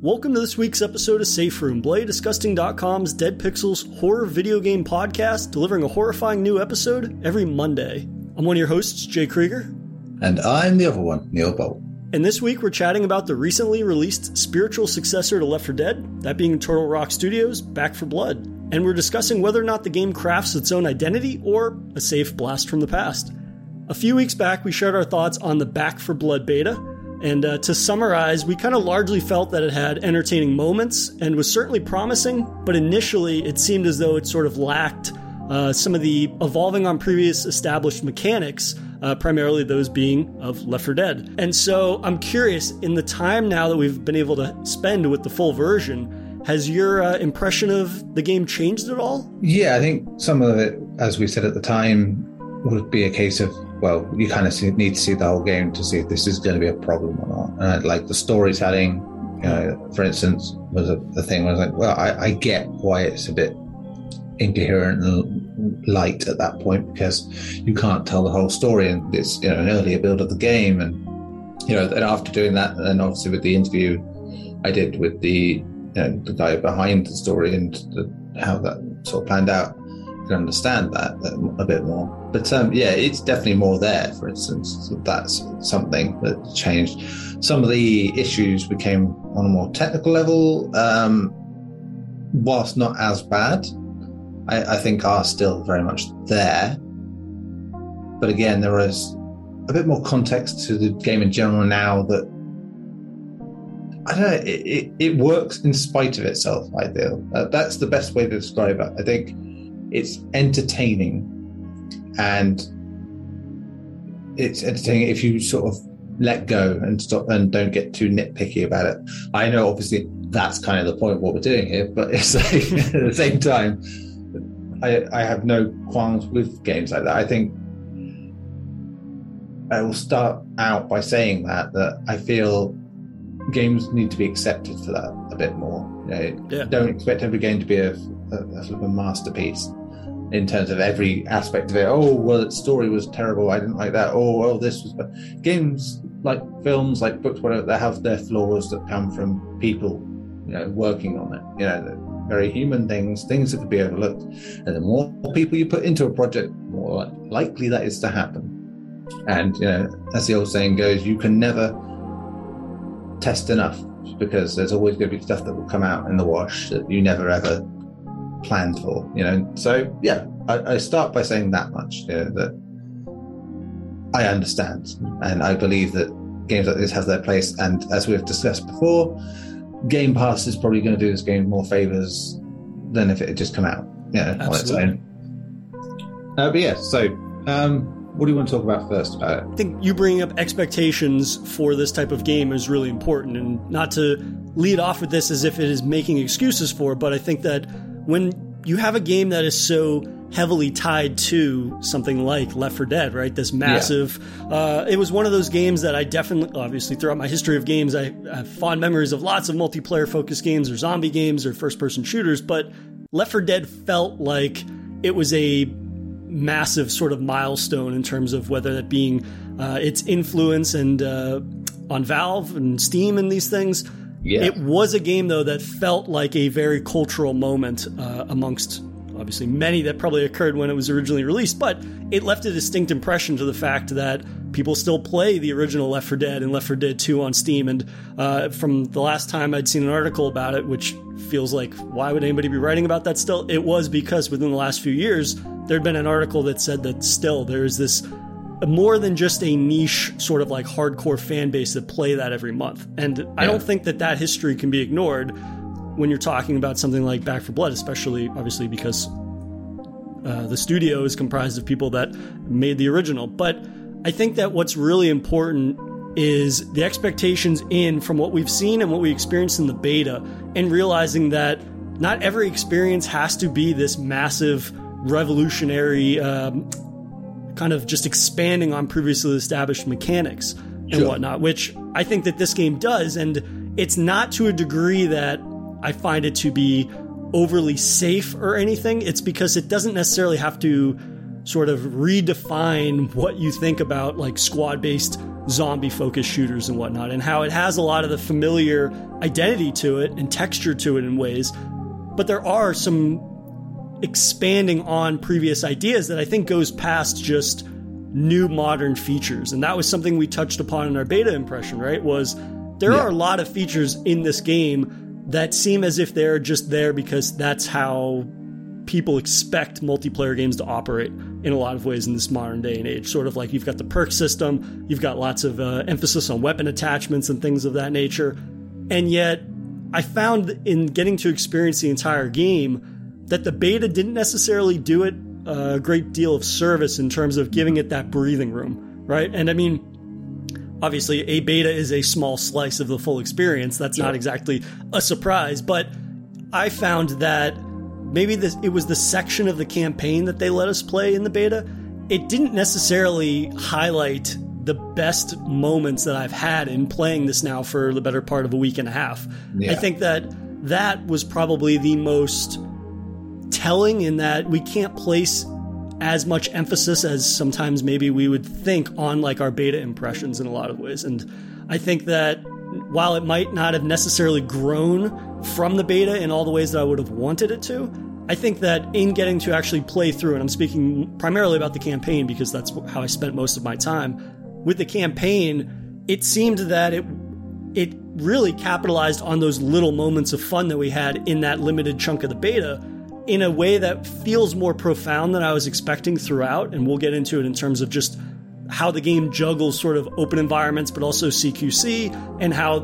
Welcome to this week's episode of Safe Room, BloodyDisgusting.com's Dead Pixels horror video game podcast, delivering a horrifying new episode every Monday. I'm one of your hosts, Jay Krieger. And I'm the other one, Neil Bolt. And this week we're chatting about the recently released spiritual successor to Left 4 Dead, that being Turtle Rock Studios' Back 4 Blood. And we're discussing whether or not the game crafts its own identity or a safe blast from the past. A few weeks back, we shared our thoughts on the Back 4 Blood beta, and uh, to summarize, we kind of largely felt that it had entertaining moments and was certainly promising, but initially it seemed as though it sort of lacked uh, some of the evolving on previous established mechanics, uh, primarily those being of Left 4 Dead. And so I'm curious, in the time now that we've been able to spend with the full version, has your uh, impression of the game changed at all? Yeah, I think some of it, as we said at the time, would be a case of well, you kind of need to see the whole game to see if this is going to be a problem or not. Uh, like the storytelling, you know, for instance, was a, the thing. I was like, well, I, I get why it's a bit incoherent and light at that point because you can't tell the whole story, and it's you know an earlier build of the game, and you know, and after doing that, and obviously with the interview I did with the you know, the guy behind the story and the, how that sort of planned out, can understand that a bit more. But um, yeah, it's definitely more there. For instance, that's something that changed. Some of the issues became on a more technical level, um, whilst not as bad. I, I think are still very much there. But again, there is a bit more context to the game in general now that I don't know. It, it, it, works in spite of itself. I feel uh, that's the best way to describe it. I think it's entertaining and it's entertaining if you sort of let go and stop and don't get too nitpicky about it. I know obviously that's kind of the point of what we're doing here, but it's like, at the same time, I, I have no qualms with games like that. I think I will start out by saying that that I feel games need to be accepted for that a bit more. You know, yeah. Don't expect every game to be a, a, a sort of a masterpiece in terms of every aspect of it. Oh, well, its story was terrible. I didn't like that. Oh, well, this was. But games like films, like books, whatever, they have their flaws that come from people, you know, working on it. You know, very human things, things that could be overlooked. And the more people you put into a project, more likely that is to happen. And you know, as the old saying goes, you can never test enough because there's always going to be stuff that will come out in the wash that you never ever planned for, you know. So yeah, I, I start by saying that much, you know, that I understand and I believe that games like this have their place. And as we've discussed before, Game Pass is probably going to do this game more favors than if it had just come out, you know, on its own. Uh, but yeah, so um, what do you want to talk about first about it? I think you bringing up expectations for this type of game is really important, and not to lead off with this as if it is making excuses for, but I think that when you have a game that is so heavily tied to something like Left 4 Dead, right? This massive. Yeah. Uh, it was one of those games that I definitely, obviously, throughout my history of games, I, I have fond memories of lots of multiplayer focused games or zombie games or first person shooters, but Left 4 Dead felt like it was a massive sort of milestone in terms of whether that being uh, its influence and uh, on Valve and Steam and these things yeah. It was a game though that felt like a very cultural moment uh, amongst obviously many that probably occurred when it was originally released, but it left a distinct impression to the fact that people still play the original Left 4 Dead and Left 4 Dead 2 on Steam. And uh, from the last time I'd seen an article about it, which feels like why would anybody be writing about that still? It was because within the last few years, there'd been an article that said that still there's this more than just a niche sort of like hardcore fan base that play that every month. And yeah. I don't think that that history can be ignored when you're talking about something like Back 4 Blood, especially obviously because uh, the studio is comprised of people that made the original. But I think that what's really important is the expectations in from what we've seen and what we experienced in the beta, and realizing that not every experience has to be this massive revolutionary um, kind of just expanding on previously established mechanics and sure. whatnot, which I think that this game does. And it's not to a degree that I find it to be overly safe or anything. It's because it doesn't necessarily have to sort of redefine what you think about like squad based zombie focused shooters and whatnot, and how it has a lot of the familiar identity to it and texture to it in ways. But there are some expanding on previous ideas that I think goes past just new modern features. And that was something we touched upon in our beta impression, right? Was there yeah. are a lot of features in this game that seem as if they're just there because that's how people expect multiplayer games to operate in a lot of ways in this modern day and age. Sort of like you've got the perk system, you've got lots of uh, emphasis on weapon attachments and things of that nature. And yet, I found in getting to experience the entire game that the beta didn't necessarily do it a great deal of service in terms of giving it that breathing room, right? And I mean, obviously, a beta is a small slice of the full experience. That's not exactly a surprise, but I found that maybe this, it was the section of the campaign that they let us play in the beta. It didn't necessarily highlight the best moments that I've had in playing this now for the better part of a week and a half. Yeah. I think that that was probably the most telling in that we can't place as much emphasis as sometimes maybe we would think on like our beta impressions in a lot of ways. And I think that while it might not have necessarily grown from the beta in all the ways that I would have wanted it to, I think that in getting to actually play through, and I'm speaking primarily about the campaign because that's how I spent most of my time with the campaign, it seemed that it it really capitalized on those little moments of fun that we had in that limited chunk of the beta in a way that feels more profound than I was expecting throughout. And we'll get into it in terms of just how the game juggles sort of open environments, but also CQC, and how,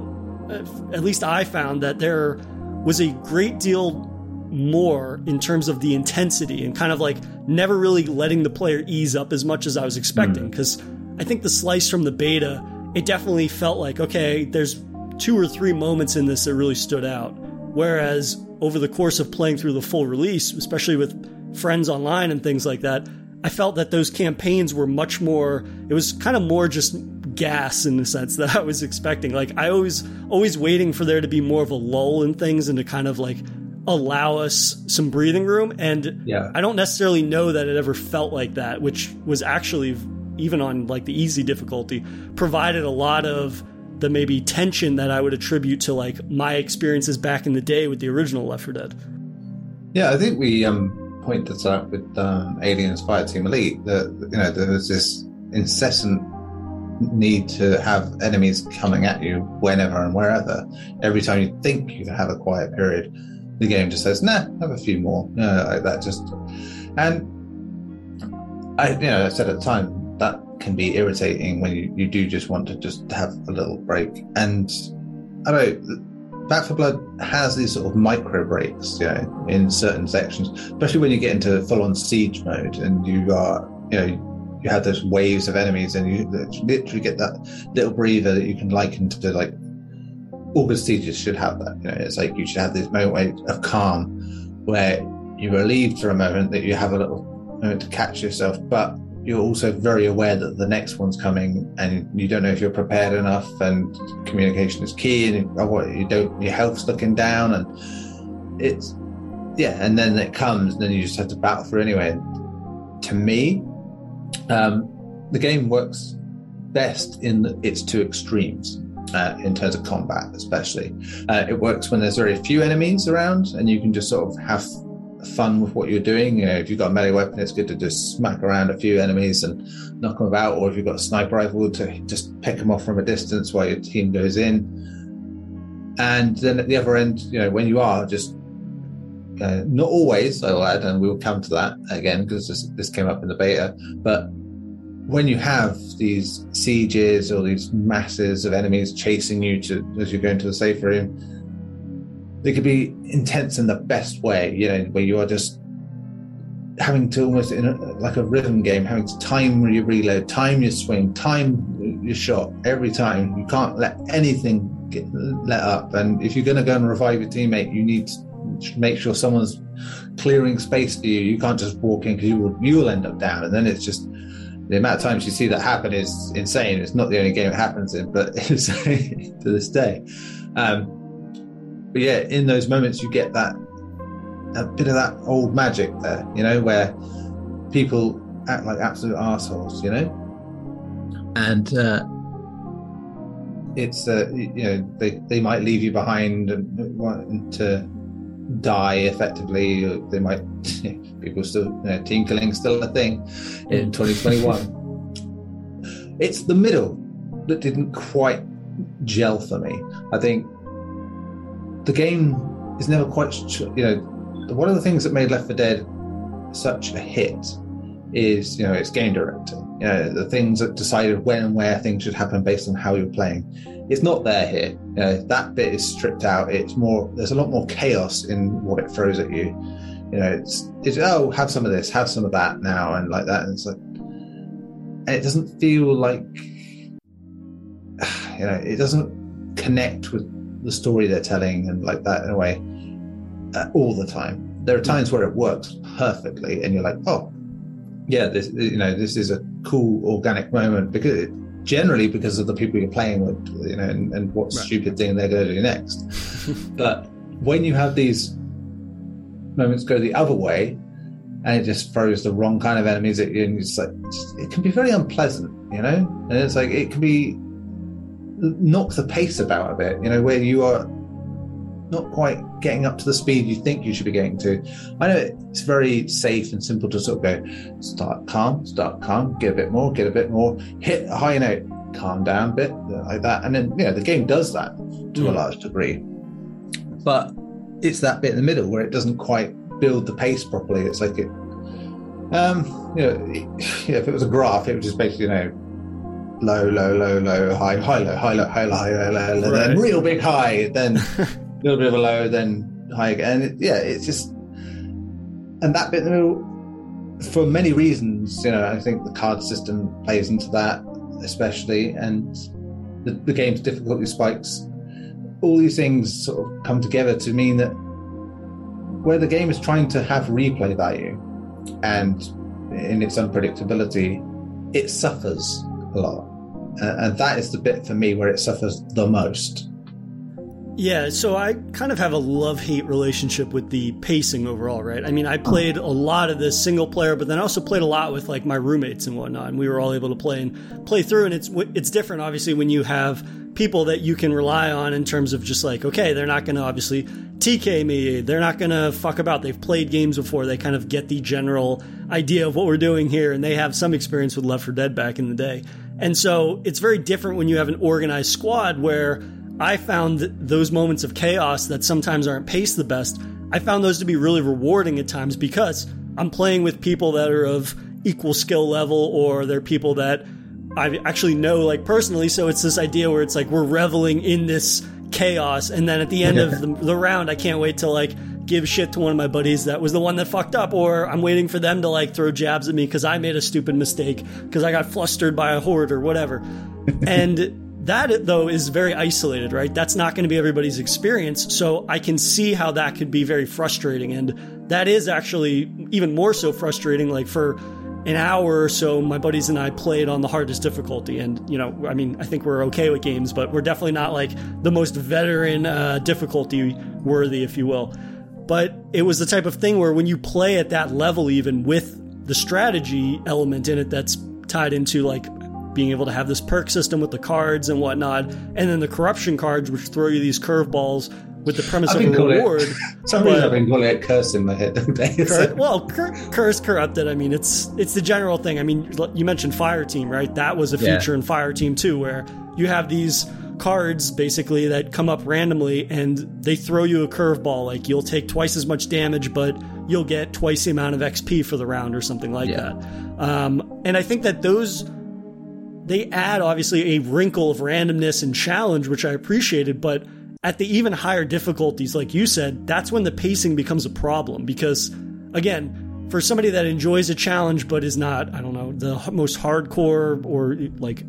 at least I found that there was a great deal more in terms of the intensity and kind of like never really letting the player ease up as much as I was expecting. Because mm. I think the slice from the beta, it definitely felt like, okay, there's two or three moments in this that really stood out. Whereas over the course of playing through the full release, especially with friends online and things like that, I felt that those campaigns were much more, it was kind of more just gas in the sense that I was expecting. Like I always, always waiting for there to be more of a lull in things and to kind of like allow us some breathing room. And yeah. I don't necessarily know that it ever felt like that, which was actually, even on like the easy difficulty, provided a lot of the maybe tension that I would attribute to like my experiences back in the day with the original Left 4 Dead. Yeah, I think we um, point this out with um, Alien Fireteam Elite that you know there was this incessant need to have enemies coming at you whenever and wherever. Every time you think you can have a quiet period, the game just says, "Nah, have a few more." No, like that just and I, you know, I said at the time that can be irritating when you, you do just want to just have a little break. And I don't know, Back 4 Blood has these sort of micro breaks, you know, in certain sections, especially when you get into full on siege mode and you are, you know, you have those waves of enemies and you literally get that little breather that you can liken to like all good sieges should have that. You know, it's like you should have this moment of calm where you're relieved for a moment that you have a little moment to catch yourself, but you're also very aware that the next one's coming and you don't know if you're prepared enough and communication is key and you don't your health's looking down and it's yeah and then it comes and then you just have to battle through anyway. And to me um, the game works best in its two extremes uh, in terms of combat especially. Uh, it works when there's very few enemies around and you can just sort of have fun with what you're doing. You know, if you've got a melee weapon, it's good to just smack around a few enemies and knock them about, or if you've got a sniper rifle, to just pick them off from a distance while your team goes in. And then at the other end, you know, when you are just uh, not always, I'll add, and we'll come to that again because this, this came up in the beta, but when you have these sieges or these masses of enemies chasing you to as you go into the safe room, they could be intense in the best way, you know, where you are just having to almost in a, like a rhythm game, having to time your reload, time your swing, time your shot every time. You can't let anything get let up. And if you're going to go and revive your teammate, you need to make sure someone's clearing space for you. You can't just walk in because you will you will end up down. And then it's just the amount of times you see that happen is insane. It's not the only game it happens in, but it's to this day. Um, but yeah, in those moments, you get that a bit of that old magic there, you know, where people act like absolute assholes, you know. And uh, it's uh, you know they they might leave you behind and want to die effectively. They might people still you know, team killing still a thing in 2021. it's the middle that didn't quite gel for me. I think the game is never quite you know one of the things that made Left 4 Dead such a hit is you know it's game directing you know the things that decided when and where things should happen based on how you're playing. It's not there here. You know that bit is stripped out. It's more there's a lot more chaos in what it throws at you. You know it's it's oh have some of this have some of that now and like that and it's like and it doesn't feel like you know it doesn't connect with the story they're telling and like that in a way uh, all the time there are times where it works perfectly and you're like oh yeah, this you know this is a cool organic moment because generally because of the people you're playing with, you know, and, and what right. stupid thing they're going to do next. but when you have these moments go the other way, and it just throws the wrong kind of enemies at you, and it's like it can be very unpleasant, you know. And it's like it can be knock the pace about a bit, you know, where you are not quite getting up to the speed you think you should be getting to. I know it's very safe and simple to sort of go start calm, start calm, get a bit more, get a bit more, hit a high note, calm down a bit, like that. And then, you know, the game does that to mm. a large degree. But it's that bit in the middle where it doesn't quite build the pace properly. It's like it, um, you know, it, if it was a graph, it would just basically, you know, low, low, low, low, high, high, low, high, low, high, low, high, low, low, low, right. then real big high, then a little bit of a low, then high again. And it, yeah, it's just, and that bit in the middle, for many reasons, you know, I think the card system plays into that, especially, and the, the game's difficulty spikes. All these things sort of come together to mean that where the game is trying to have replay value and in its unpredictability, it suffers a lot. Uh, and that is the bit for me where it suffers the most. Yeah, so I kind of have a love hate relationship with the pacing overall, right? I mean, I played a lot of this single player, but then I also played a lot with like my roommates and whatnot, and we were all able to play and play through. And it's it's different, obviously, when you have people that you can rely on in terms of just like, okay, they're not going to obviously TK me, they're not going to fuck about. They've played games before, they kind of get the general idea of what we're doing here, and they have some experience with Left 4 Dead back in the day. And so it's very different when you have an organized squad where I found those moments of chaos that sometimes aren't paced the best, I found those to be really rewarding at times because I'm playing with people that are of equal skill level or they're people that I actually know like personally. So it's this idea where it's like we're reveling in this chaos. And then at the end of the, the round, I can't wait to like give shit to one of my buddies that was the one that fucked up, or I'm waiting for them to like throw jabs at me because I made a stupid mistake because I got flustered by a horde or whatever. and that, though, is very isolated, right? That's not going to be everybody's experience. So I can see how that could be very frustrating. And that is actually even more so frustrating. Like for an hour or so, my buddies and I played on the hardest difficulty. And, you know, I mean, I think we're okay with games, but we're definitely not like the most veteran uh, difficulty worthy, if you will. But it was the type of thing where when you play at that level, even with the strategy element in it that's tied into like being able to have this perk system with the cards and whatnot, and then the corruption cards, which throw you these curveballs with the premise of a reward. Some reason I've been calling it curse in my head. Cur- well, cur- curse corrupted. I mean, it's it's the general thing. I mean, you mentioned Fireteam, right? That was a feature yeah. in Fireteam too, where you have these cards basically that come up randomly and they throw you a curveball. Like you'll take twice as much damage, but you'll get twice the amount of XP for the round or something like yeah. that. Um, and I think that those they add obviously a wrinkle of randomness and challenge, which I appreciated, but at the even higher difficulties, like you said, that's when the pacing becomes a problem because, again, for somebody that enjoys a challenge but is not, I don't know, the most hardcore or like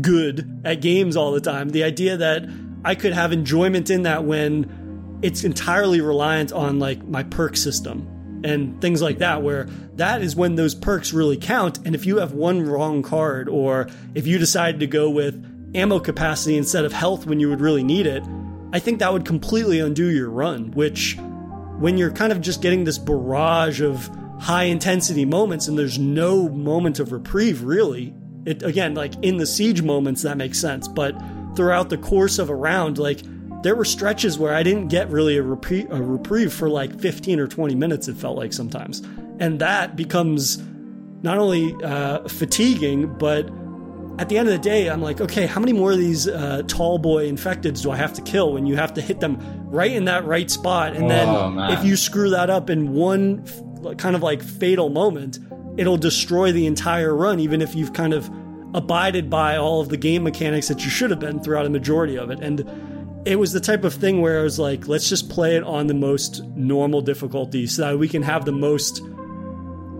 good at games all the time, the idea that I could have enjoyment in that when it's entirely reliant on like my perk system and things like that, where that is when those perks really count. And if you have one wrong card, or if you decide to go with ammo capacity instead of health when you would really need it, I think that would completely undo your run, which when you're kind of just getting this barrage of high intensity moments and there's no moment of reprieve really. It again, like in the siege moments, that makes sense, but throughout the course of a round, like there were stretches where I didn't get really a reprieve, a reprieve for like 15 or 20 minutes, it felt like sometimes. And that becomes not only uh, fatiguing, but at the end of the day, I'm like, okay, how many more of these uh, tall boy infecteds do I have to kill when you have to hit them right in that right spot? And then oh, if you screw that up in one kind of like fatal moment, it'll destroy the entire run, even if you've kind of abided by all of the game mechanics that you should have been throughout a majority of it. And it was the type of thing where I was like, let's just play it on the most normal difficulty so that we can have the most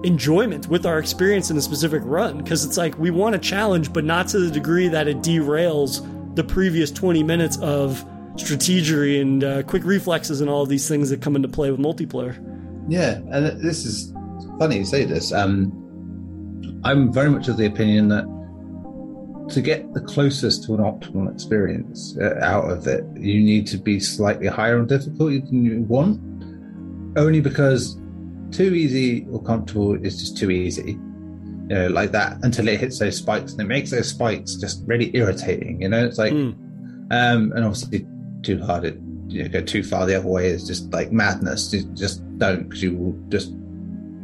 enjoyment with our experience in a specific run. Because it's like we want a challenge, but not to the degree that it derails the previous 20 minutes of strategy and uh, quick reflexes and all of these things that come into play with multiplayer. Yeah, and this is funny you say this. Um, I'm very much of the opinion that to get the closest to an optimal experience uh, out of it, you need to be slightly higher on difficulty than you want. Only because too easy or comfortable is just too easy. You know, like that until it hits those spikes and it makes those spikes just really irritating. You know, it's like, mm. um, and obviously too hard, it you know, go too far the other way is just like madness. You just don't because you will just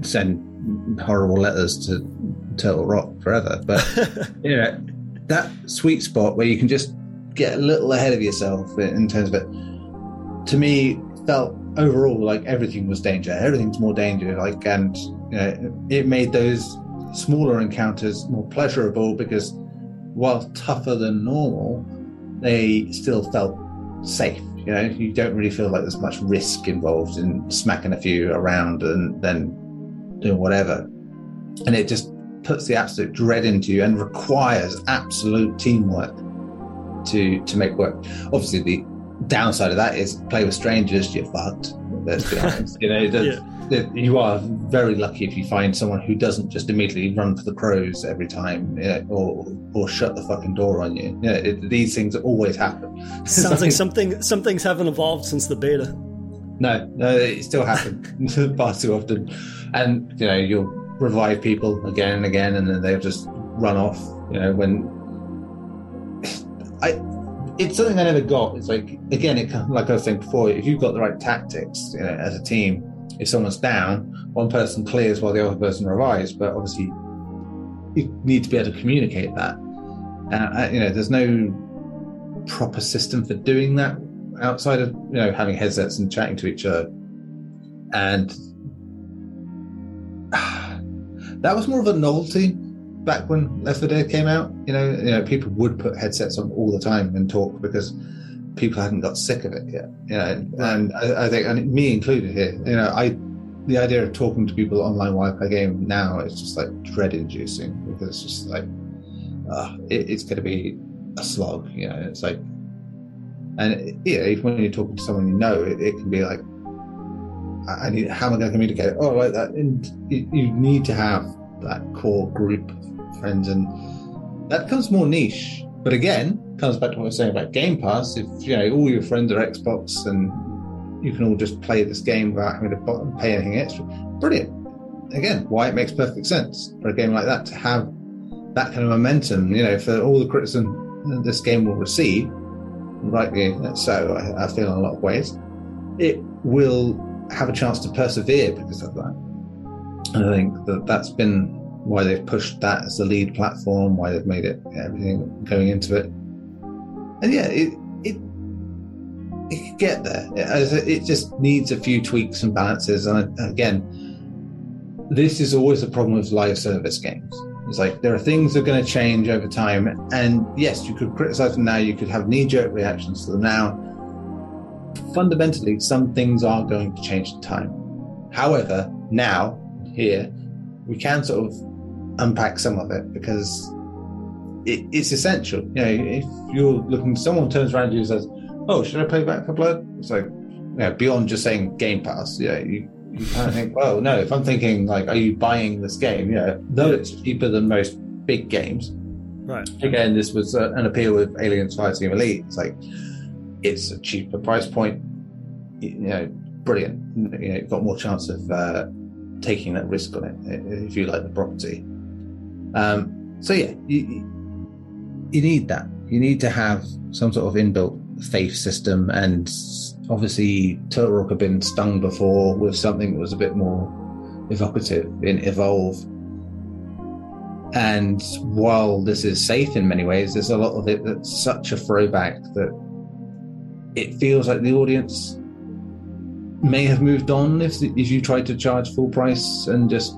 send horrible letters to Turtle Rock forever. But you know, that sweet spot where you can just get a little ahead of yourself in terms of it, to me felt overall like everything was danger. Everything's more danger. Like, and you know, it made those smaller encounters more pleasurable because while tougher than normal, they still felt safe. You know, you don't really feel like there's much risk involved in smacking a few around and then doing whatever. And it just puts the absolute dread into you and requires absolute teamwork to to make work. Obviously, the downside of that is play with strangers, you're fucked. Let's be honest. you know, yeah. You are very lucky if you find someone who doesn't just immediately run for the crows every time, you know, or or shut the fucking door on you. you know, it, these things always happen. Sounds like something some things haven't evolved since the beta. No, no, it still happens far too often, and you know you'll revive people again and again, and then they'll just run off. You know, when I, it's something I never got. It's like again, it like I was saying before, if you've got the right tactics, you know, as a team, if someone's down, one person clears while the other person revives. But obviously, you need to be able to communicate that. Uh, you know, there's no proper system for doing that outside of you know having headsets and chatting to each other. And that was more of a novelty back when Left 4 Dead came out. You know, you know, people would put headsets on all the time and talk because people hadn't got sick of it yet. You know, and I, I think, and me included here, you know, I the idea of talking to people online while I play game now is just like dread inducing because it's just like uh, it, it's going to be a slog. You know, it's like, and yeah, even when you're talking to someone you know, it, it can be like I need how am I going to communicate? Oh, like that. And you, you need to have that core group of friends, and that becomes more niche. But again, comes back to what I was saying about Game Pass. If you know all your friends are Xbox and you can all just play this game without having to pay anything extra, brilliant. Again, why it makes perfect sense for a game like that to have that kind of momentum. You know, for all the criticism this game will receive, rightly so, I, I feel in a lot of ways, it will have a chance to persevere because of that. And I think that that's been why they've pushed that as the lead platform, why they've made it everything going into it. And yeah, it it it could get there. It, it just needs a few tweaks and balances. And again, this is always a problem with live service games. It's like there are things that are going to change over time. And yes, you could criticize them now, you could have knee jerk reactions to them now fundamentally, some things are going to change in time. However, now, here, we can sort of unpack some of it because it, it's essential. You know, if you're looking, someone turns around to you and says, "Oh, should I pay Back 4 Blood?" It's like, you know, beyond just saying Game Pass. Yeah, you, you kind of think, well, no. If I'm thinking like, are you buying this game? Yeah, though it's cheaper than most big games. Right. Again, this was uh, an appeal with Aliens Fireteam Elite. It's like it's a cheaper price point. You know, brilliant. You know, got more chance of uh, taking that risk on it if you like the property. Um, so yeah, you, you need that. You need to have some sort of inbuilt faith system, and obviously Turtle Rock had been stung before with something that was a bit more evocative in Evolve. And while this is safe in many ways, there's a lot of it that's such a throwback that it feels like the audience may have moved on if if you tried to charge full price and just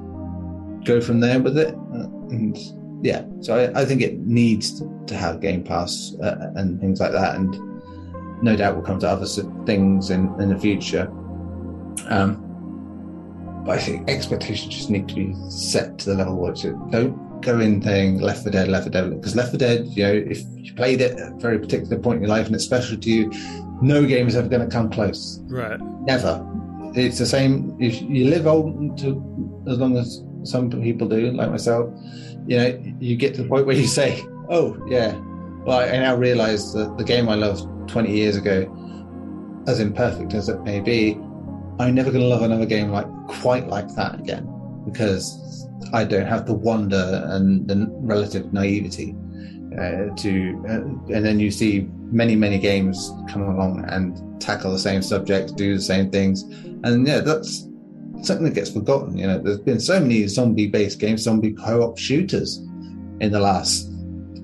go from there with it. And yeah, so I, I, think it needs to have Game Pass uh, and things like that, and no doubt we'll come to other things in in the future. Um, but I think expectations just need to be set to the level where it don't go in thing Left 4 Dead, Left 4 Dead, because Left 4 Dead, you know, if you played it at a very particular point in your life and it's special to you, no game is ever going to come close. Right. Never. It's the same. If you live old to as long as some people do, like myself, you know, you get to the point where you say, "Oh, yeah." Well, I now realize that the game I loved 20 years ago, as imperfect as it may be, I'm never going to love another game like quite like that again because I don't have the wonder and the relative naivety uh, to. Uh, and then you see many, many games come along and tackle the same subject, do the same things, and yeah, that's something that gets forgotten. You know, there's been so many zombie-based games, zombie co-op shooters in the last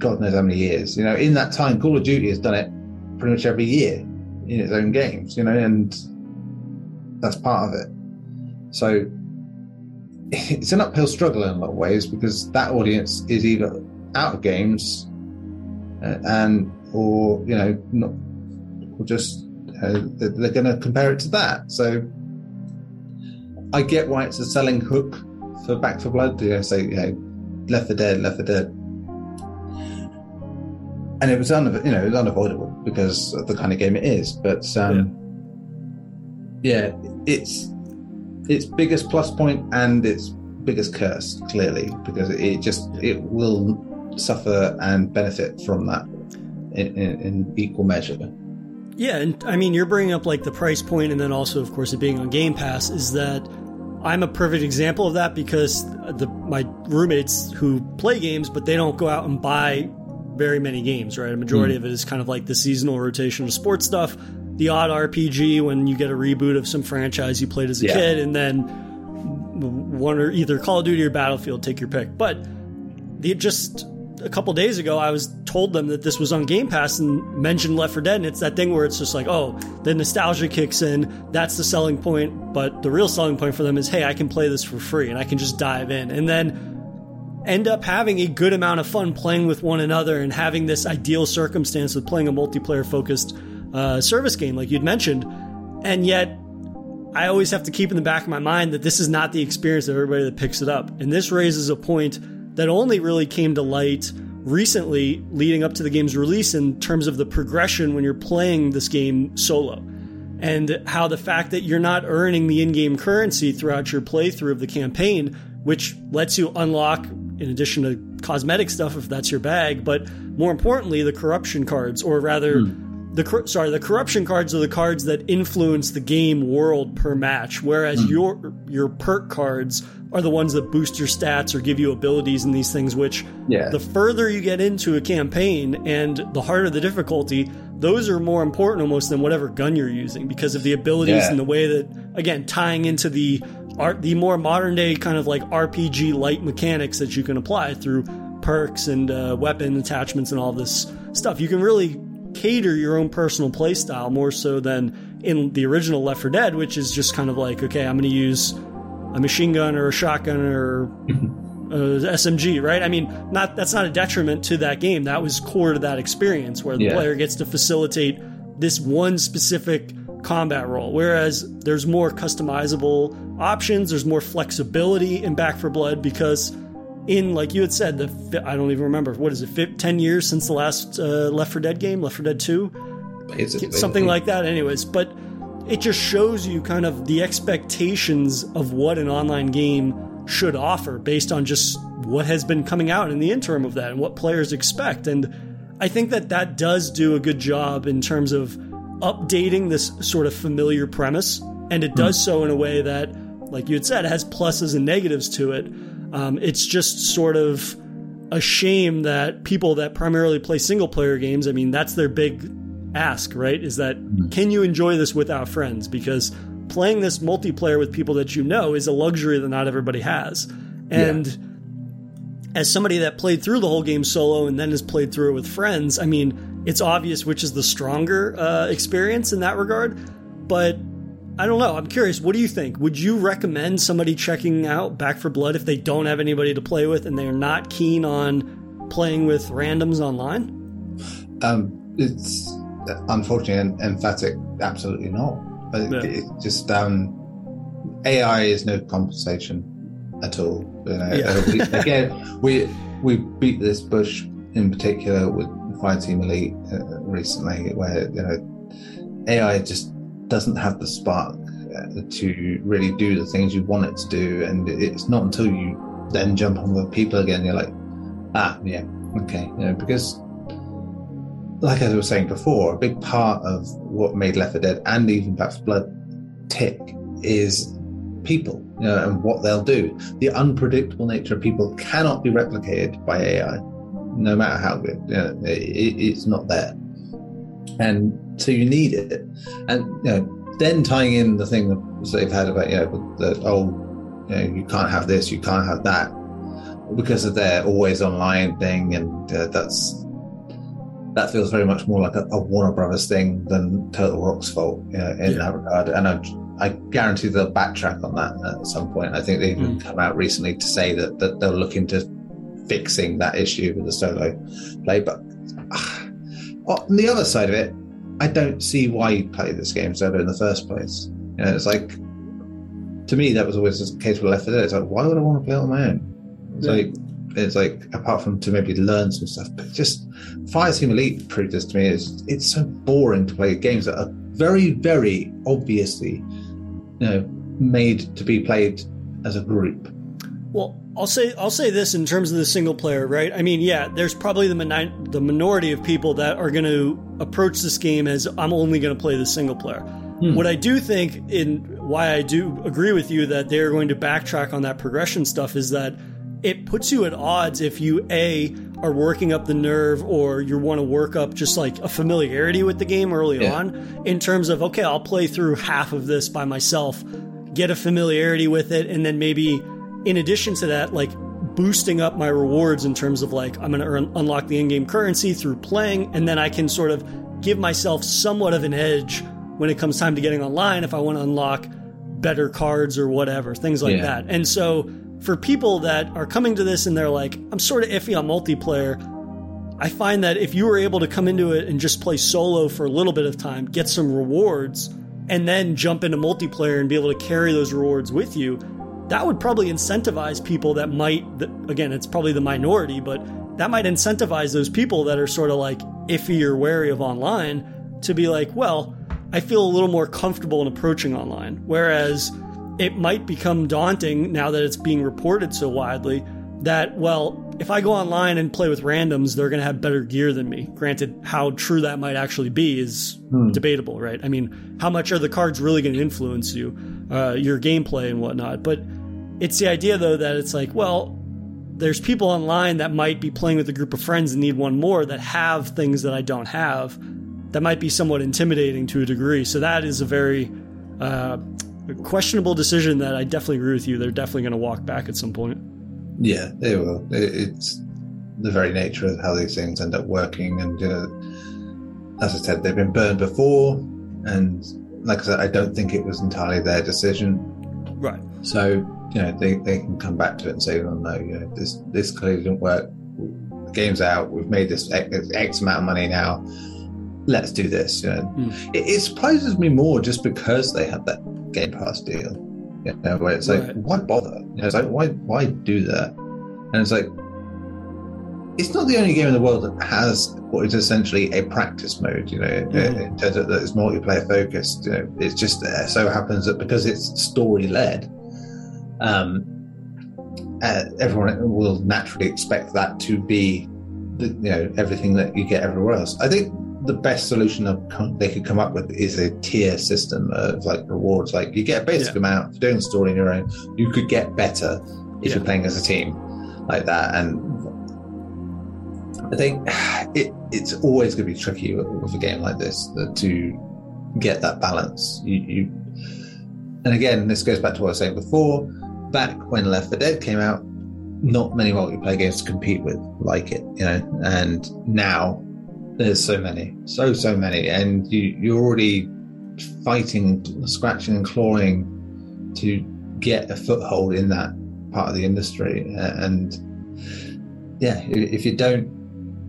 God knows how many years. You know, in that time, Call of Duty has done it pretty much every year in its own games. You know, and that's part of it. So it's an uphill struggle in a lot of ways because that audience is either out of games uh, and or you know not or just uh, they're going to compare it to that. So I get why it's a selling hook for Back 4 Blood. You know, say you know, Left 4 Dead, Left 4 Dead, and it was un- you know it was unavoidable because of the kind of game it is. But um, yeah. yeah, it's its biggest plus point and its biggest curse, clearly, because it just it will suffer and benefit from that in, in, in equal measure. Yeah, and I mean, you're bringing up like the price point, and then also, of course, it being on Game Pass. Is that I'm a perfect example of that because the my roommates who play games, but they don't go out and buy very many games. Right, a majority mm. of it is kind of like the seasonal rotation of sports stuff, the odd RPG when you get a reboot of some franchise you played as a yeah. kid, and then one or either Call of Duty or Battlefield, take your pick. But the just a couple days ago, I was told them that this was on Game Pass and mentioned Left 4 Dead, and it's that thing where it's just like, oh, the nostalgia kicks in. That's the selling point, but the real selling point for them is, hey, I can play this for free and I can just dive in, and then end up having a good amount of fun playing with one another and having this ideal circumstance of playing a multiplayer focused uh, service game, like you'd mentioned, and yet. I always have to keep in the back of my mind that this is not the experience of everybody that picks it up. And this raises a point that only really came to light recently leading up to the game's release in terms of the progression when you're playing this game solo. And how the fact that you're not earning the in game currency throughout your playthrough of the campaign, which lets you unlock, in addition to cosmetic stuff if that's your bag, but more importantly, the corruption cards, or rather, hmm the sorry the corruption cards are the cards that influence the game world per match whereas mm. your your perk cards are the ones that boost your stats or give you abilities and these things which yeah. the further you get into a campaign and the harder the difficulty those are more important almost than whatever gun you're using because of the abilities yeah. and the way that again tying into the art the more modern day kind of like RPG light mechanics that you can apply through perks and uh, weapon attachments and all this stuff you can really cater your own personal playstyle more so than in the original Left 4 Dead, which is just kind of like, okay, I'm going to use a machine gun or a shotgun or a SMG, right? I mean, not that's not a detriment to that game. That was core to that experience where the yeah. player gets to facilitate this one specific combat role. Whereas there's more customizable options, there's more flexibility in Back 4 Blood because in like you had said the I don't even remember what is it 10 years since the last uh, Left 4 Dead game Left 4 Dead 2 something like that anyways but it just shows you kind of the expectations of what an online game should offer based on just what has been coming out in the interim of that and what players expect and I think that that does do a good job in terms of updating this sort of familiar premise and it does mm. so in a way that like you had said, has pluses and negatives to it. Um, it's just sort of a shame that people that primarily play single player games, I mean, that's their big ask, right? Is that mm-hmm. can you enjoy this without friends? Because playing this multiplayer with people that you know is a luxury that not everybody has. And yeah. as somebody that played through the whole game solo and then has played through it with friends, I mean, it's obvious which is the stronger uh, experience in that regard. But I don't know. I'm curious. What do you think? Would you recommend somebody checking out Back 4 Blood if they don't have anybody to play with and they're not keen on playing with randoms online? Um, it's unfortunately and emphatic. Absolutely not. But yeah. it, just um, AI is no compensation at all. You know, yeah. we, again, we we beat this bush in particular with Fireteam Elite uh, recently, where you know AI just doesn't have the spark uh, to really do the things you want it to do, and it's not until you then jump on with people again, you're like, ah, yeah, okay, you know, because like I was saying before, a big part of what made Left 4 Dead and even 4 Blood tick is people you know, and what they'll do. The unpredictable nature of people cannot be replicated by AI, no matter how good. You know, it, it's not there, and so you need it. And you know, then tying in the thing that they've had about you know the oh, you, know, you can't have this, you can't have that, because of their always online thing, and uh, that's that feels very much more like a, a Warner Brothers thing than Turtle Rock's fault you know, in yeah. that regard. And I, I, guarantee they'll backtrack on that at some point. I think they've mm. come out recently to say that, that they'll look into fixing that issue with the solo play. But uh, on the other side of it, I don't see why you play this game solo in the first place. You know, it's like to me that was always the case with Left 4 Dead. It's like why would I want to play it on my own? It's yeah. like it's like apart from to maybe learn some stuff, but just Fireteam Elite proved this to me. Is it's so boring to play games that are very, very obviously, you know, made to be played as a group. Well, I'll say I'll say this in terms of the single player, right? I mean, yeah, there's probably the min- the minority of people that are going to approach this game as I'm only going to play the single player. Hmm. What I do think in why I do agree with you that they're going to backtrack on that progression stuff is that it puts you at odds if you a are working up the nerve or you want to work up just like a familiarity with the game early yeah. on in terms of okay i'll play through half of this by myself get a familiarity with it and then maybe in addition to that like boosting up my rewards in terms of like i'm going to unlock the in-game currency through playing and then i can sort of give myself somewhat of an edge when it comes time to getting online if i want to unlock better cards or whatever things like yeah. that and so for people that are coming to this and they're like, I'm sort of iffy on multiplayer, I find that if you were able to come into it and just play solo for a little bit of time, get some rewards, and then jump into multiplayer and be able to carry those rewards with you, that would probably incentivize people that might, again, it's probably the minority, but that might incentivize those people that are sort of like iffy or wary of online to be like, well, I feel a little more comfortable in approaching online. Whereas, it might become daunting now that it's being reported so widely that, well, if I go online and play with randoms, they're going to have better gear than me. Granted, how true that might actually be is hmm. debatable, right? I mean, how much are the cards really going to influence you, uh, your gameplay and whatnot? But it's the idea, though, that it's like, well, there's people online that might be playing with a group of friends and need one more that have things that I don't have. That might be somewhat intimidating to a degree. So that is a very uh, questionable decision that I definitely agree with you. They're definitely going to walk back at some point. Yeah, they will. It's the very nature of how these things end up working. And, you know, as I said, they've been burned before. And like I said, I don't think it was entirely their decision. Right. So, you know, they, they can come back to it and say, oh, no, you know, this, this clearly didn't work. The game's out. We've made this X, X amount of money now let's do this. You know, mm. it, it, surprises me more just because they had that Game Pass deal. You know, where it's like, right. why bother? You know, it's like, why why do that? And it's like, it's not the only game in the world that has what is essentially a practice mode. You know, mm. in terms of that it's multiplayer focused. You know, it's just there. So happens that because it's story led, um, uh, everyone will naturally expect that to be, the, you know, everything that you get everywhere else. I think the best solution they could come up with is a tier system of like rewards. Like you get a basic yeah. amount for doing the story on your own. You could get better if yeah. you're playing as a team like that. And I think it, it's always going to be tricky with, with, a game like this to get that balance. You, you, and again, this goes back to what I was saying before. Back when Left 4 Dead came out, not many multiplayer games to compete with like it, you know. And now there's so many, so so many, and you you're already fighting, scratching and clawing to get a foothold in that part of the industry. And yeah, if you don't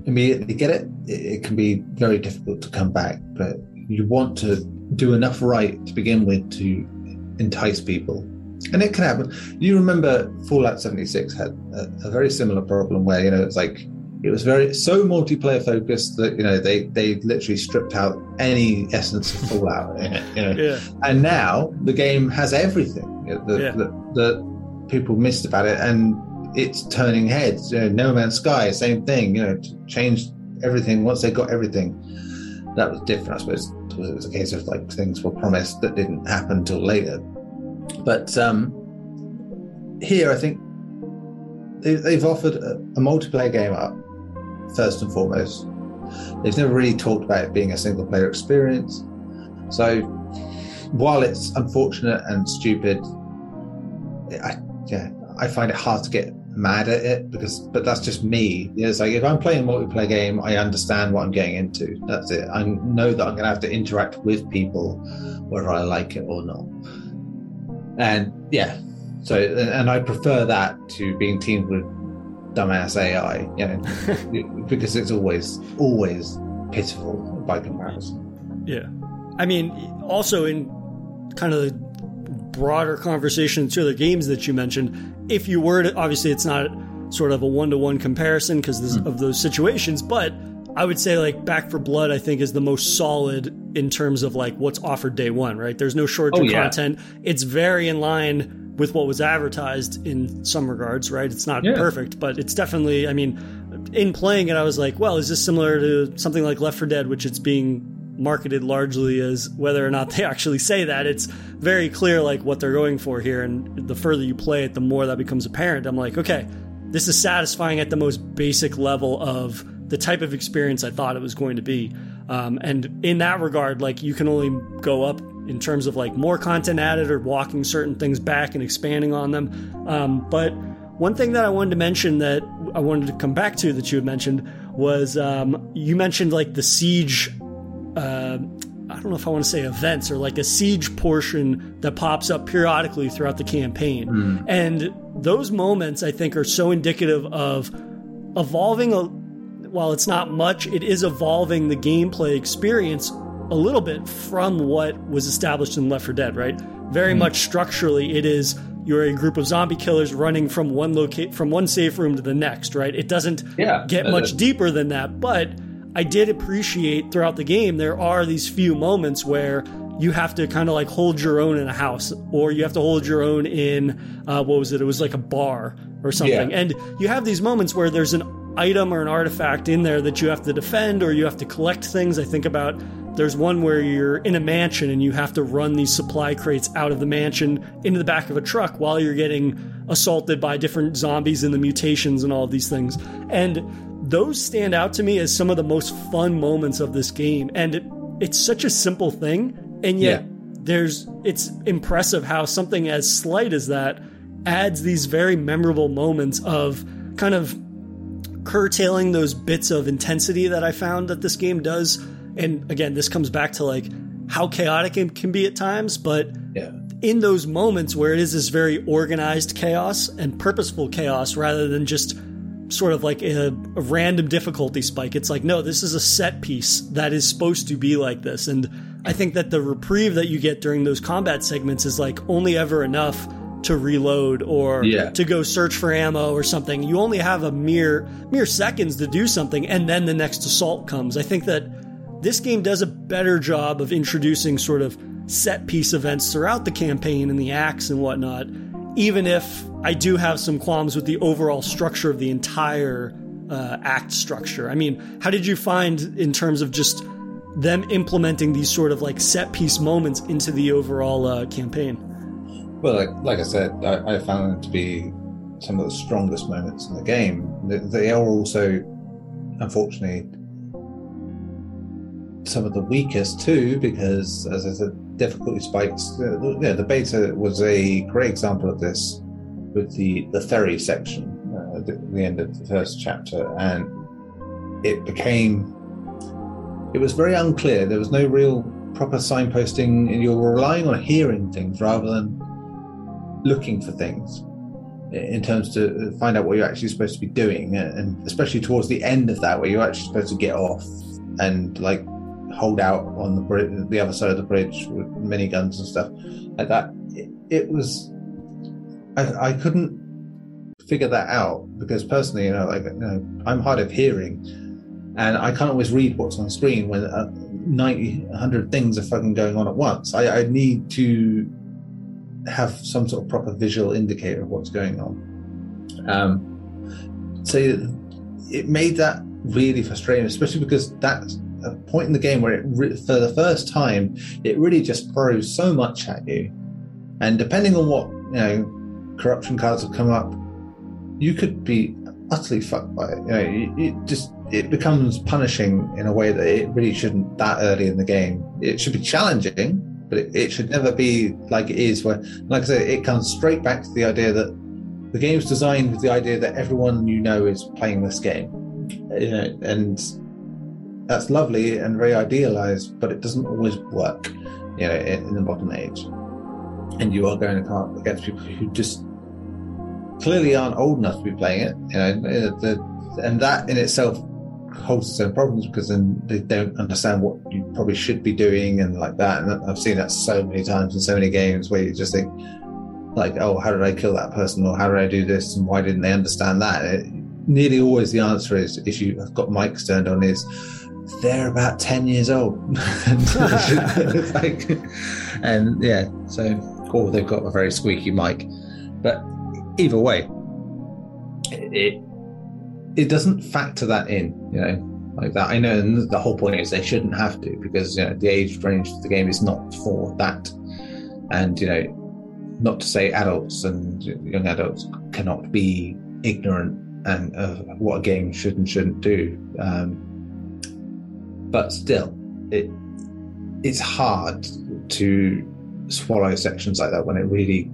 immediately get it, it can be very difficult to come back. But you want to do enough right to begin with to entice people and it can happen. You remember Fallout 76 had a, a, very similar problem where, you know, it's like it was very so multiplayer focused that, you know, they they literally stripped out any essence of Fallout in it, you know. Yeah. And now the game has everything that, yeah. that, that people missed about it and it's turning heads. You know, No Man's Sky, same thing, you know, changed everything once they got everything. That was different, I suppose. It was a case of like things were promised that didn't happen till later but um, here, I think they, have offered a, a, multiplayer game up first and foremost. They've never really talked about it being a single player experience. So, while it's unfortunate and stupid, I, yeah, I find it hard to get mad at it because, but that's just me. it's like if I'm playing a multiplayer game, I understand what I'm getting into. That's it. I know that I'm going to have to interact with people, whether I like it or not and yeah so and i prefer that to being teamed with dumbass ai you know because it's always always pitiful by comparison yeah i mean also in kind of the broader conversation to the games that you mentioned if you were to obviously it's not sort of a one-to-one comparison because mm. of those situations but I would say like Back 4 Blood I think is the most solid in terms of like what's offered day one, right? There's no short-term oh, yeah. content. It's very in line with what was advertised in some regards, right? It's not yeah. perfect, but it's definitely I mean in playing it I was like, well, is this similar to something like Left 4 Dead which it's being marketed largely as whether or not they actually say that. It's very clear like what they're going for here and the further you play it the more that becomes apparent. I'm like, okay, this is satisfying at the most basic level of the type of experience I thought it was going to be. Um, and in that regard, like you can only go up in terms of like more content added or walking certain things back and expanding on them. Um, but one thing that I wanted to mention that I wanted to come back to that you had mentioned was um, you mentioned like the siege. Uh, I don't know if I want to say events or like a siege portion that pops up periodically throughout the campaign. Mm. And those moments I think are so indicative of evolving a, while it's not much, it is evolving the gameplay experience a little bit from what was established in Left 4 Dead, right? Very mm much structurally, it is you're a group of zombie killers running from one locate from one safe room to the next, right? It doesn't yeah, get much deeper than that, but I did appreciate throughout the game there are these few moments where you have to kind of like hold your own in a house, or you have to hold your own in uh, what was it? It was like a bar or something, yeah. and you have these moments where there's an item or an artifact in there that you have to defend or you have to collect things. I think about there's one where you're in a mansion and you have to run these supply crates out of the mansion into the back of a truck while you're getting assaulted by different zombies and the mutations and all of these things. And those stand out to me as some of the most fun moments of this game. And it, it's such a simple thing, and yet yeah. there's it's impressive how something as slight as that adds these very memorable moments of kind of curtailing those bits of intensity that I found that this game does. And again, this comes back to like how chaotic it can be at times, but yeah. in those moments where it is this very organized chaos and purposeful chaos rather than just sort of like a, a, random difficulty spike. It's like, no, this is a set piece that is supposed to be like this. And I think that the reprieve that you get during those combat segments is like only ever enough to reload or yeah. to go search for ammo or something. You only have a mere mere seconds to do something and then the next assault comes. I think that this game does a better job of introducing sort of set piece events throughout the campaign and the acts and whatnot, even if I do have some qualms with the overall structure of the entire uh, act structure. I mean, how did you find in terms of just them implementing these sort of like set piece moments into the overall uh, campaign. Well, like, like I said, I, I, found them to be some of the strongest moments in the game. They, they are also, unfortunately, some of the weakest too, because as I said, difficulty spikes. Uh, yeah, the beta was a great example of this with the the ferry section uh, at the end of the first chapter, and it became it was very unclear. There was no real proper signposting, and you were relying on hearing things rather than looking for things in terms to find out what you're actually supposed to be doing, and especially towards the end of that, where you're actually supposed to get off and like hold out on the bridge, the other side of the bridge with miniguns and stuff like that. It, it was, I, I, couldn't figure that out because personally, you know, like you know, I'm hard of hearing, and I can't always read what's on screen when uh, 90, 100 things are fucking going on at once. I, I need to have some sort of proper visual indicator of what's going on. Um, so it made that really frustrating, especially because that's a point in the game where it, re- for the first time, it really just throws so much at you. And depending on what, you know, corruption cards have come up, you could be utterly fucked by it. You know, it, it just, it becomes punishing in a way that it really shouldn't that early in the game. It should be challenging, but it, it should never be like it is where, like I said, it comes straight back to the idea that the game's designed with the idea that everyone you know is playing this game. You know, and that's lovely and very idealized, but it doesn't always work, you know, in, in the modern age. And you are going to come up against people who just clearly aren't old enough to be playing it, you know, the, and that in itself holds its own problems because then they don't understand what you probably should be doing and like that. And I've seen that so many times in so many games where you just think, like, oh, how did I kill that person? Or how did I do this? And why didn't they understand that? It, nearly always the answer is, if you have got mics turned on, is they're about 10 years old. and, like, and yeah, so, or they've got a very squeaky mic. But either way, it it doesn't factor that in, you know, like that. I know and the whole point is they shouldn't have to because, you know, the age range of the game is not for that. And, you know, not to say adults and young adults cannot be ignorant and of what a game should and shouldn't do. Um, but still, it it's hard to swallow sections like that when it really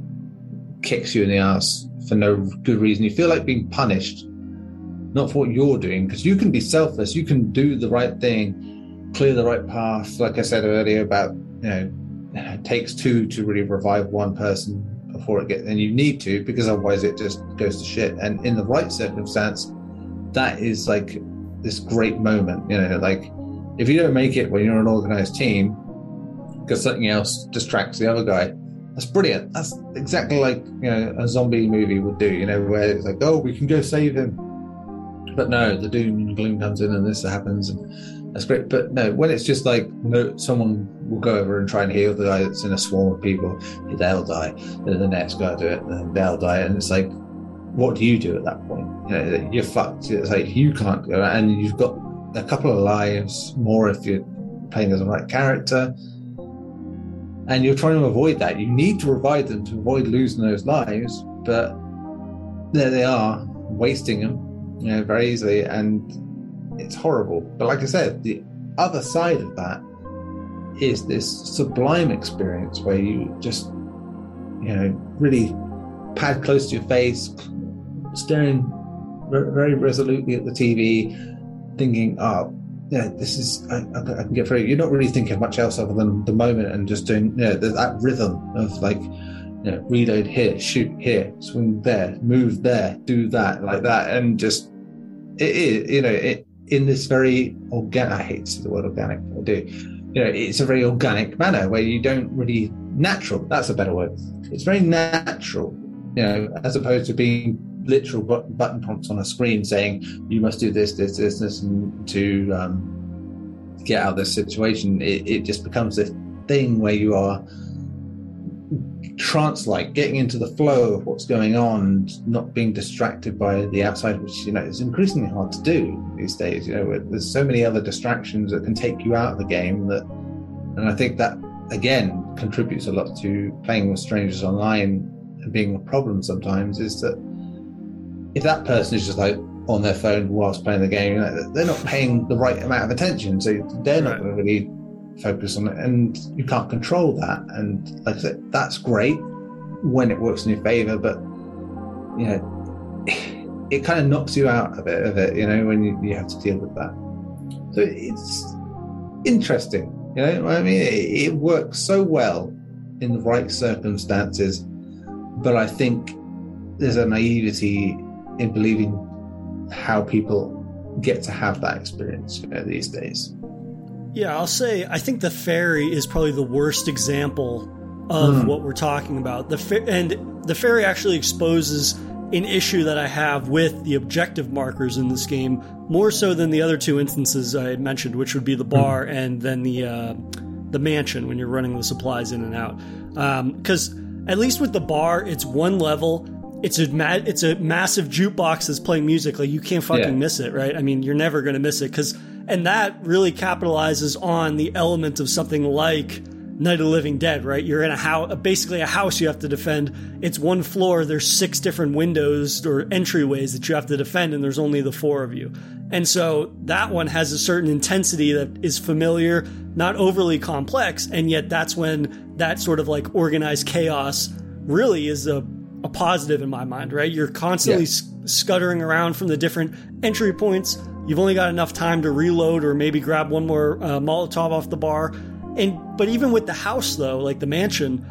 kicks you in the ass for no good reason. You feel like being punished, not for what you're doing, because you can be selfless, you can do the right thing, clear the right path. Like I said earlier about you know, it takes two to really revive one person before it gets, and you need to because otherwise it just goes to shit. And in the right circumstance, that is like this great moment, you know, like if you don't make it when you're an organized team, because something else distracts the other guy, that's brilliant. That's exactly like you know a zombie movie would do. You know, where it's like, oh, we can go save him, but no, the doom and gloom comes in and this happens, and that's great. But no, when it's just like no, someone will go over and try and heal the guy that's in a swarm of people, they'll die. Then the next guy do it, and they'll die, and it's like, what do you do at that point? You know, you're fucked. It's like you can't go, and you've got a couple of lives more if you're playing as the right character. And you're trying to avoid that. You need to revive them to avoid losing those lives, but there they are, wasting them, you know, very easily, and it's horrible. But like I said, the other side of that is this sublime experience where you just, you know, really pad close to your face, staring very resolutely at the TV, thinking, oh, yeah, this is I, I, can get through. You're not really thinking much else other than the moment and just doing you know, that rhythm of like, you know, reload here, shoot here, swing there, move there, do that, like that, and just it is you know it in this very organic. I hate to the word organic, I do. You know, it's a very organic manner where you don't really natural. That's a better word. It's very natural, you know, as opposed to being literal button prompts on a screen saying you must do this, this, this, this, and to um, get out of this situation. It, it just becomes this thing where you are trance-like, getting into the flow of what's going on, not being distracted by the outside, which you know is increasingly hard to do these days. You know, there's so many other distractions that can take you out of the game that, and I think that again contributes a lot to playing with strangers online and being a problem sometimes. Is that if that person is just like on their phone whilst playing the game, you know, they're not paying the right amount of attention, so they're not to really focus on it, and you can't control that. And like I said, that's great when it works in your favor, but you know, it kind of knocks you out a bit of it, you know, when you, you have to deal with that. So it's interesting, you know. I mean, it, it works so well in the right circumstances, but I think there's a naivety in believing how people get to have that experience you know, these days. Yeah, I'll say I think the ferry is probably the worst example of mm. what we're talking about. The and the ferry actually exposes an issue that I have with the objective markers in this game more so than the other two instances I mentioned, which would be the bar mm. and then the uh, the mansion when you're running the supplies in and out. Because um, at least with the bar, it's one level. It's a ma- it's a massive jukebox that's playing music. Like you can't fucking yeah. miss it, right? I mean, you're never going to miss it because and that really capitalizes on the element of something like Night of the Living Dead, right? You're in a house, basically a house you have to defend. It's one floor. There's six different windows or entryways that you have to defend, and there's only the four of you. And so that one has a certain intensity that is familiar, not overly complex, and yet that's when that sort of like organized chaos really is a, a positive in my mind, right? You're constantly yeah. scuttering around from the different entry points You've only got enough time to reload or maybe grab one more uh, Molotov off the bar. And but even with the house though, like the mansion,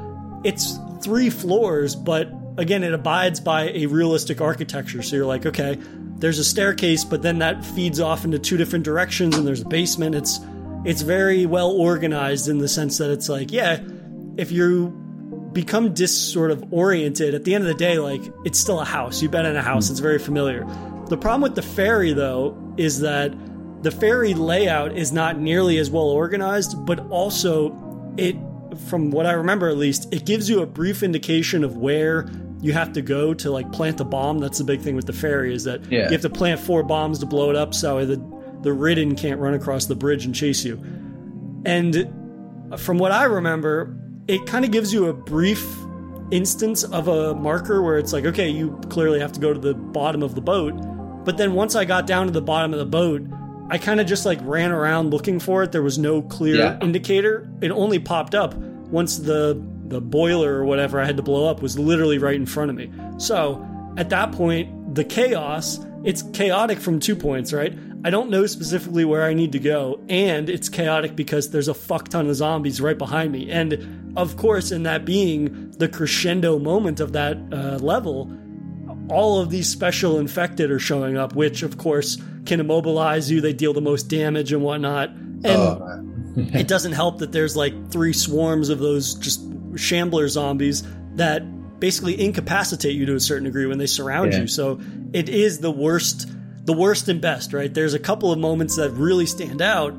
it's three floors, but again, it abides by a realistic architecture. So you're like, okay, there's a staircase, but then that feeds off into two different directions, and there's a basement. It's it's very well organized in the sense that it's like, yeah, if you become dis sort of oriented, at the end of the day, like it's still a house. You've been in a house, it's very familiar. The problem with the ferry, though, is that the ferry layout is not nearly as well organized, but also it, from what I remember at least, it gives you a brief indication of where you have to go to like plant a bomb. That's the big thing with the ferry is that yeah. you have to plant four bombs to blow it up so the the ridden can't run across the bridge and chase you. And from what I remember, it kind of gives you a brief instance of a marker where it's like, okay, you clearly have to go to the bottom of the boat but then once I got down to the bottom of the boat, I kind of just like ran around looking for it. There was no clear yeah. indicator. It only popped up once the the boiler or whatever I had to blow up was literally right in front of me. So at that point, the chaos, it's chaotic from two points, right? I don't know specifically where I need to go, and it's chaotic because there's a fuck ton of zombies right behind me. And of course, in that being the crescendo moment of that uh, level, all of these special infected are showing up, which of course can immobilize you. They deal the most damage and whatnot. And oh, it doesn't help that there's like three swarms of those just shambler zombies that basically incapacitate you to a certain degree when they surround yeah. you. So it is the worst, the worst and best, right? There's a couple of moments that really stand out,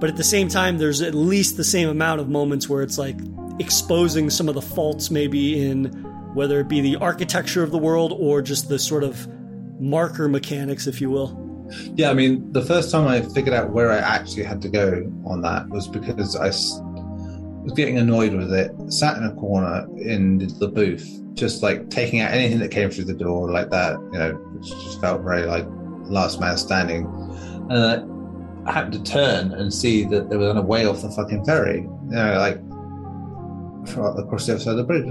but at the same time, there's at least the same amount of moments where it's like exposing some of the faults maybe in whether it be the architecture of the world or just the sort of marker mechanics, if you will. Yeah, I mean, the first time I figured out where I actually had to go on that was because I was getting annoyed with it, sat in a corner in the booth, just like taking out anything that came through the door like that, you know, just felt very like last man standing. And I happened to turn and see that there was on a way off the fucking ferry, you know, like across the other side of the bridge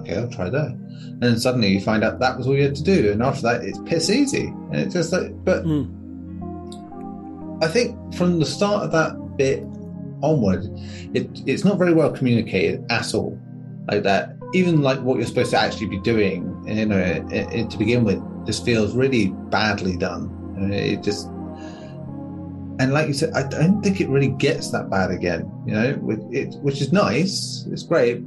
okay, I'll try that. And then suddenly you find out that was all you had to do. And after that, it's piss easy. And it's just like, but mm. I think from the start of that bit onward, it, it's not very well communicated at all. Like that, even like what you're supposed to actually be doing, you know, it, it, to begin with, just feels really badly done. Uh, it just, and like you said, I don't think it really gets that bad again. You know, it, which is nice. It's great,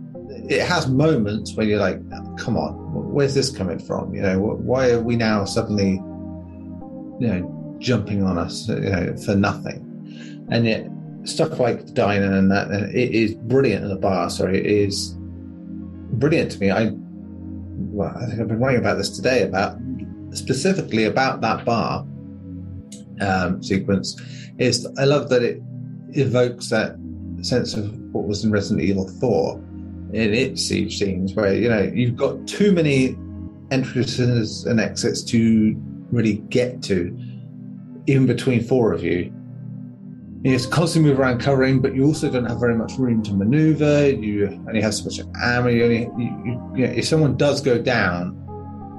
it has moments where you're like, come on, where's this coming from? You know, why are we now suddenly, you know, jumping on us, uh, you know, for nothing? And yet, stuff like diner and that, it is brilliant in the bar. Sorry, it is brilliant to me. I well, I think I've been writing about this today about specifically about that bar um, sequence. Is I love that it evokes that sense of what was in Resident Evil Four in its siege scenes, where you know you've got too many entrances and exits to really get to, even between four of you. You to constantly move around covering, but you also don't have very much room to maneuver. You only have so much ammo. You only, you, you, you know, if someone does go down,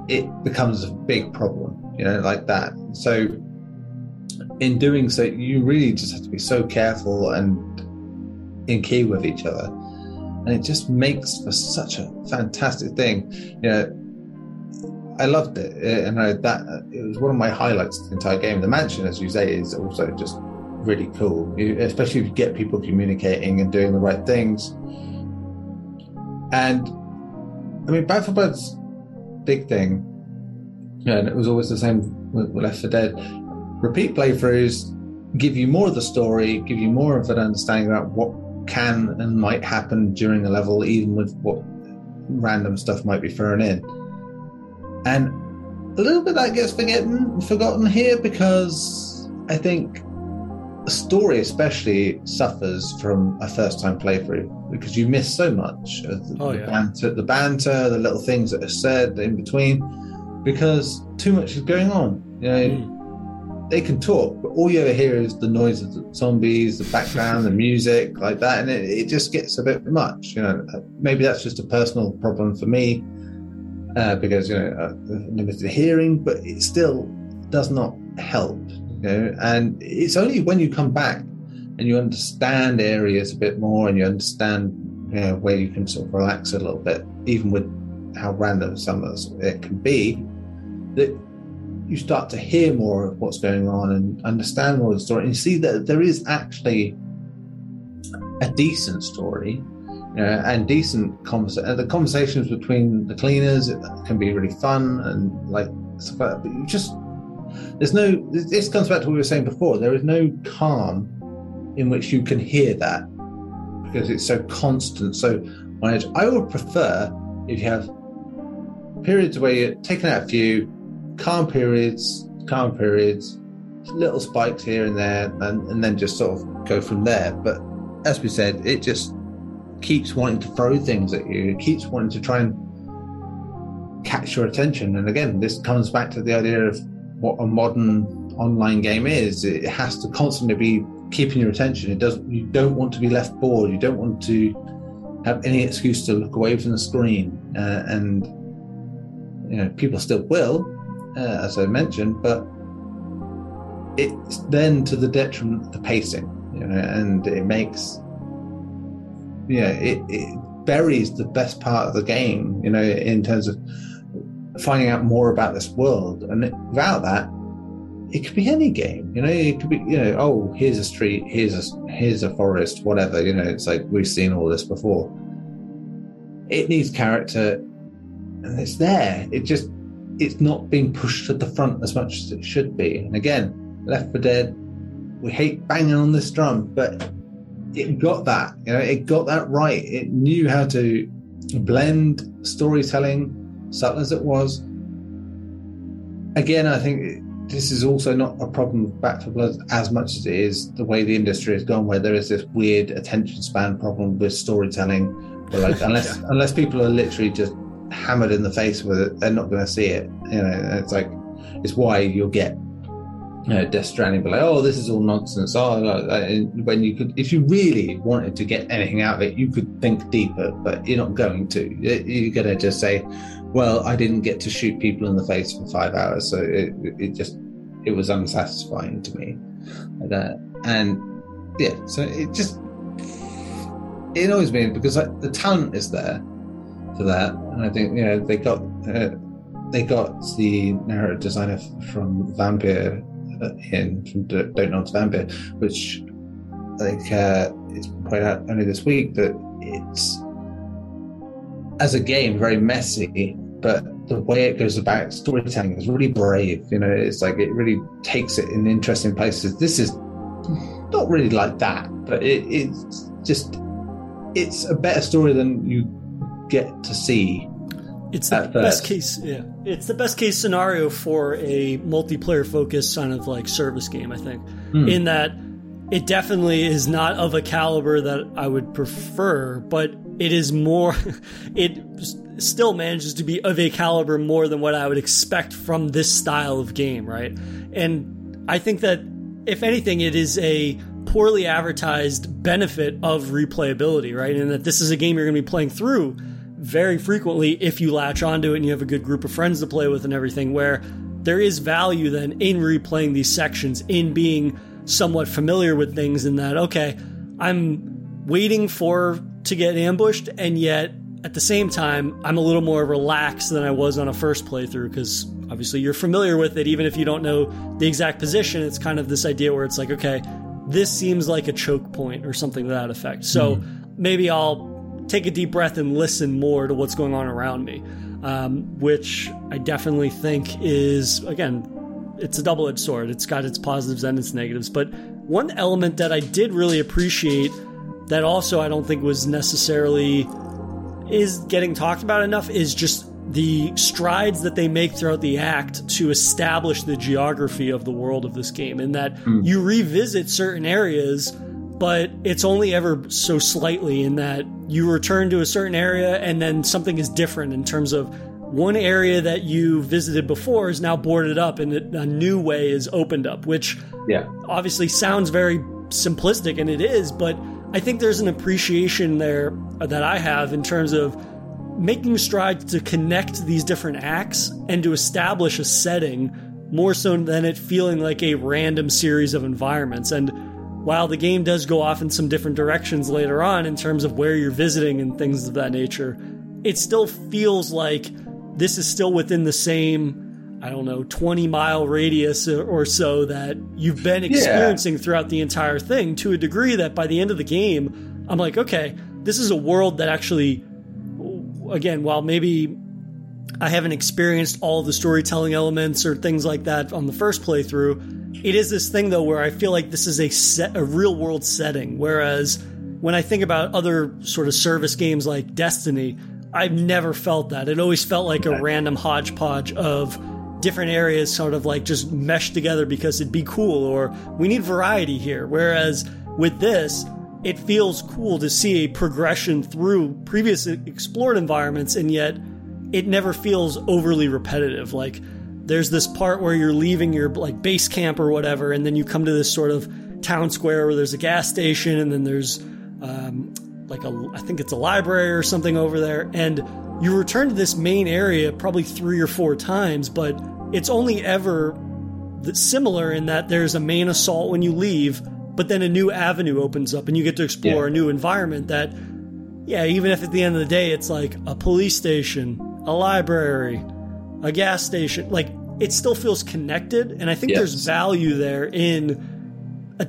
it becomes a big problem, you know, like that. So, in doing so, you really just have to be so careful and in key with each other. And it just makes for such a fantastic thing. You know, I loved it, uh, and I, that it was one of my highlights of the entire game. The mansion, as you say, is also just really cool, especially if you get people communicating and doing the right things. And I mean, Back 4 Blood's big thing, and it was always the same with Left 4 Dead. Repeat playthroughs give you more of the story, give you more of an understanding about what can and might happen during a level, even with what random stuff might be thrown in. And a little bit that gets forgotten here because I think the story especially suffers from a first time playthrough because you miss so much of the, oh, the, banter, the banter, the little things that are said in between, because too much is going on. You know, mm. they can talk, but all you ever hear is the noise of the zombies, the background, the music, like that, and it, it, just gets a bit much. You know, maybe that's just a personal problem for me uh, because you know uh, limited hearing, but it still does not help you know, and it's only when you come back and you understand areas a bit more and you understand you know, where you can sort of relax a little bit, even with how random some of it can be, that you start to hear more of what's going on and understand more of the story and see that there is actually a decent story you and decent conversation. The conversations between the cleaners can be really fun and like. But you just there's no. This comes back to what we were saying before. There is no calm in which you can hear that because it's so constant, so. I would prefer if you have periods where you're taking out a few calm periods, calm periods, little spikes here and there, and, and then just sort of go from there. But as we said, it just keeps wanting to throw things at you. It keeps wanting to try and catch your attention. And again, this comes back to the idea of what a modern online game is. It has to constantly be keeping your attention. It doesn't. You don't want to be left bored. You don't want to have any excuse to look away from the screen. Uh, and you know, people still will, uh, as I mentioned, but it's then to the detriment of the pacing. You know, and it makes yeah, it, it buries the best part of the game. You know, in terms of finding out more about this world. And without that, it could be any game. You know, it could be you know, oh, here's a street, here's a here's a forest, whatever. You know, it's like we've seen all this before. It needs character, and it's there. It just it's not being pushed to the front as much as it should be. And again, Left 4 Dead, we hate banging on this drum, but it got that. You know, it got that right. It knew how to blend storytelling subtle as it was. Again, I think this is also not a problem with Back 4 Blood as much as it is the way the industry has gone, where there is this weird attention span problem with storytelling. Where like unless yeah. unless people are literally just hammered in the face with it, they're not going to see it. You know, it's like it's why you'll get you know, Death Stranding, but like, oh, this is all nonsense. Oh, when you could, if you really wanted to get anything out of it, you could think deeper, but you're not going to. You're going to just say, well, I didn't get to shoot people in the face for five hours, so it, it just it was unsatisfying to me. Like that. And yeah, so it just it annoys me because the talent is there for that, and I think you know they got uh, they got the narrative designer from Vampyr uh, in from Don't Nod to Vampyr, which like uh, it's pointed out only this week that it's as a game very messy, but the way it goes about storytelling is really brave. You know, it's like it really takes it in interesting places. This is not really like that, but it, it's just it's a better story than you get to see. It's the best case, yeah. It's the best case scenario for a multiplayer focused kind of like service game, I think. Mm. In that it definitely is not of a caliber that I would prefer, but it is more, it still manages to be of a caliber more than what I would expect from this style of game, right? And I think that if anything, it is a poorly advertised benefit of replayability, right? And that this is a game you're going to be playing through very frequently if you latch onto it and you have a good group of friends to play with and everything, where there is value then in replaying these sections, in being somewhat familiar with things, in that, okay, I'm waiting for to get ambushed, and yet at the same time, I'm a little more relaxed than I was on a first playthrough because obviously you're familiar with it, even if you don't know the exact position. It's kind of this idea where it's like, okay, this seems like a choke point or something to that effect. So mm. maybe I'll take a deep breath and listen more to what's going on around me, um, which I definitely think is, again, it's a double edged sword. It's got its positives and its negatives. But one element that I did really appreciate that also I don't think was necessarily is getting talked about enough is just the strides that they make throughout the act to establish the geography of the world of this game and that mm. you revisit certain areas but it's only ever so slightly in that you return to a certain area and then something is different in terms of one area that you visited before is now boarded up and a new way is opened up which yeah obviously sounds very simplistic and it is but i think there's an appreciation there that i have in terms of making strides to connect these different acts and to establish a setting more so than it feeling like a random series of environments. And while the game does go off in some different directions later on in terms of where you're visiting and things of that nature, it still feels like this is still within the same, I don't know, 20 mile radius or so that you've been experiencing yeah. throughout the entire thing to a degree that by the end of the game, I'm like, okay, this is a world that actually again, while maybe I haven't experienced all the storytelling elements or things like that on the first playthrough, it is this thing though where I feel like this is a set, a real world setting. Whereas when I think about other sort of service games like Destiny, I've never felt that. It always felt like a random hodgepodge of different areas sort of like just meshed together because it'd be cool or we need variety here. Whereas with this, it feels cool to see a progression through previous explored environments, and yet it never feels overly repetitive. Like there's this part where you're leaving your like base camp or whatever, and then you come to this sort of town square where there's a gas station, and then there's um, like a I think it's a library or something over there, and you return to this main area probably three or four times, but it's only ever similar in that there's a main assault when you leave but then a new avenue opens up and you get to explore yeah. a new environment that yeah even if at the end of the day it's like a police station a library a gas station like it still feels connected and i think yes. there's value there in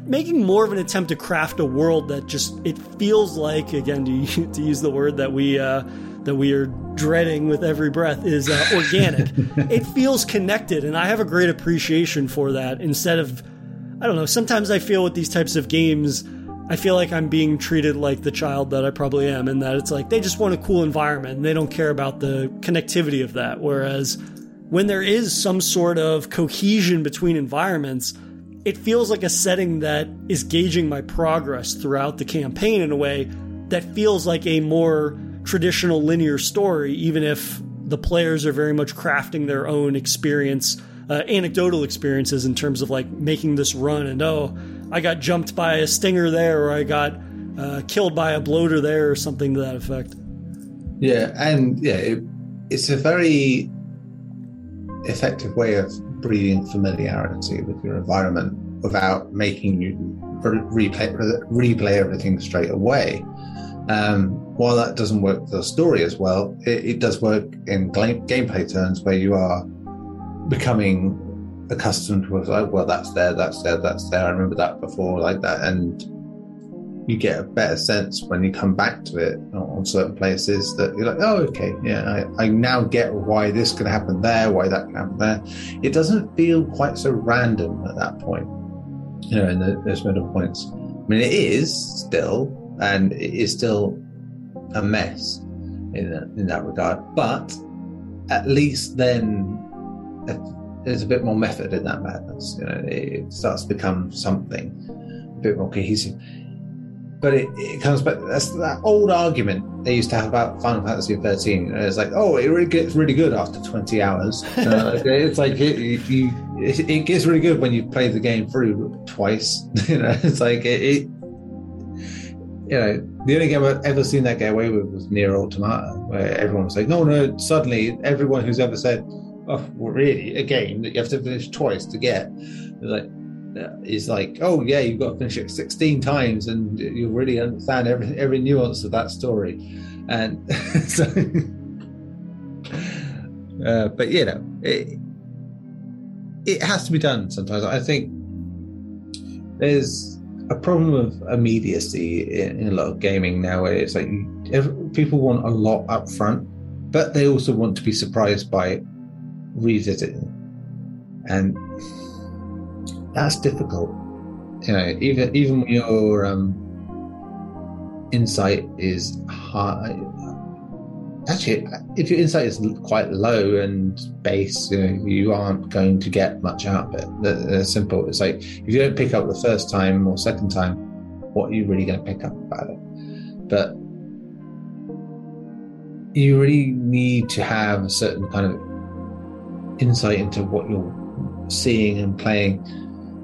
making more of an attempt to craft a world that just it feels like again to, to use the word that we uh, that we are dreading with every breath is uh, organic it feels connected and i have a great appreciation for that instead of I don't know. Sometimes I feel with these types of games, I feel like I'm being treated like the child that I probably am, and that it's like they just want a cool environment and they don't care about the connectivity of that. Whereas when there is some sort of cohesion between environments, it feels like a setting that is gauging my progress throughout the campaign in a way that feels like a more traditional linear story, even if the players are very much crafting their own experience uh, anecdotal experiences in terms of like making this run and oh, I got jumped by a stinger there or I got uh, killed by a bloater there or something to that effect. Yeah, and yeah, it, it's a very effective way of breeding familiarity with your environment without making you replay replay everything straight away. Um, while that doesn't work for the story as well, it, it does work in gameplay terms where you are becoming accustomed to like, well, that's there, that's there, that's there. I remember that before, like that, and you get a better sense when you come back to it on certain places that you're like, oh, okay, yeah, I, I now get why this can happen there, why that can happen there. It doesn't feel quite so random at that point, you know, in the, those middle points. I mean, it is still, and it is still a mess, in that, in that regard. But at least then uh, there's a bit more method in that madness. You know, it starts to become something a bit more cohesive. But it, it comes back. That's that old argument they used to have about Final Fantasy 13. It's like, oh, it really gets really good after 20 hours. Uh, it's like it, you, it, it, gets really good when you play the game through twice. you know, it's like it, it you know, the only game I've ever seen that get away with was NieR Automata, where everyone was like, no, no, suddenly everyone who's ever said, oh, well, really, a game that you have to finish twice to get, like, is like, oh, yeah, you've got to finish it 16 times and you really understand every, every nuance of that story. And so, uh, but you know, it, it has to be done sometimes. I think there's a problem of immediacy in, in a lot of gaming now it's like every, people want a lot up front but they also want to be surprised by revisiting and that's difficult you know even even when your um, insight is high actually, if your insight is quite low and base, you, know, you aren't going to get much out of it. Simple. It's like if you don't pick up the first time or second time, what are you really going to pick up about it? But you really need to have a certain kind of insight into what you're seeing and playing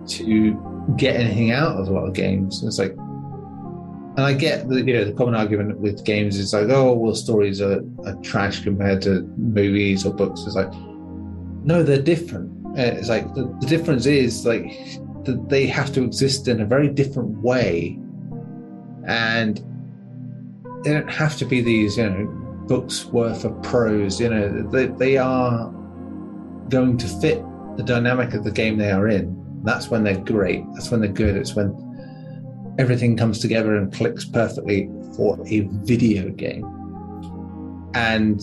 to get anything out of a lot of games. It's like and I get the you know the common argument with games is like, oh well, stories are, are trash compared to movies or books. It's like, no, they're different. Uh, it's like the, the difference is like that they have to exist in a very different way, and they don't have to be these you know books worth of prose. You know, they they are going to fit the dynamic of the game they are in. That's when they're great. That's when they're good. It's when everything comes together and clicks perfectly for a video game. And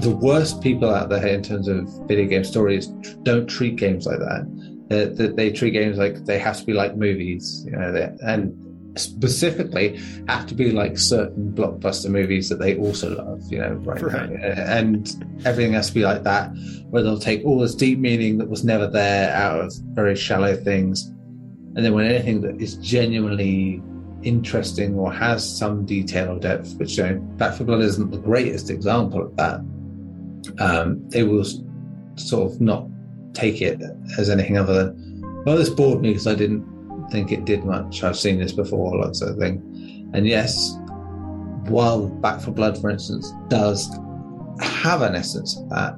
the worst people out there in terms of video game stories don't treat games like that. They, they, treat games like they have to be like movies, you know, and specifically have to be like certain blockbuster movies that they also love, you know, right, right. now. And everything has to be like that, where they'll take all this deep meaning that was never there out of very shallow things and then when anything that is genuinely interesting or has some detail or depth, which you know, Back 4 Blood isn't the greatest example of that, um, they will sort of not take it as anything other than, well, this bored me because I didn't think it did much. I've seen this before, sort of thing. And yes, while Back 4 Blood, for instance, does have an essence of that,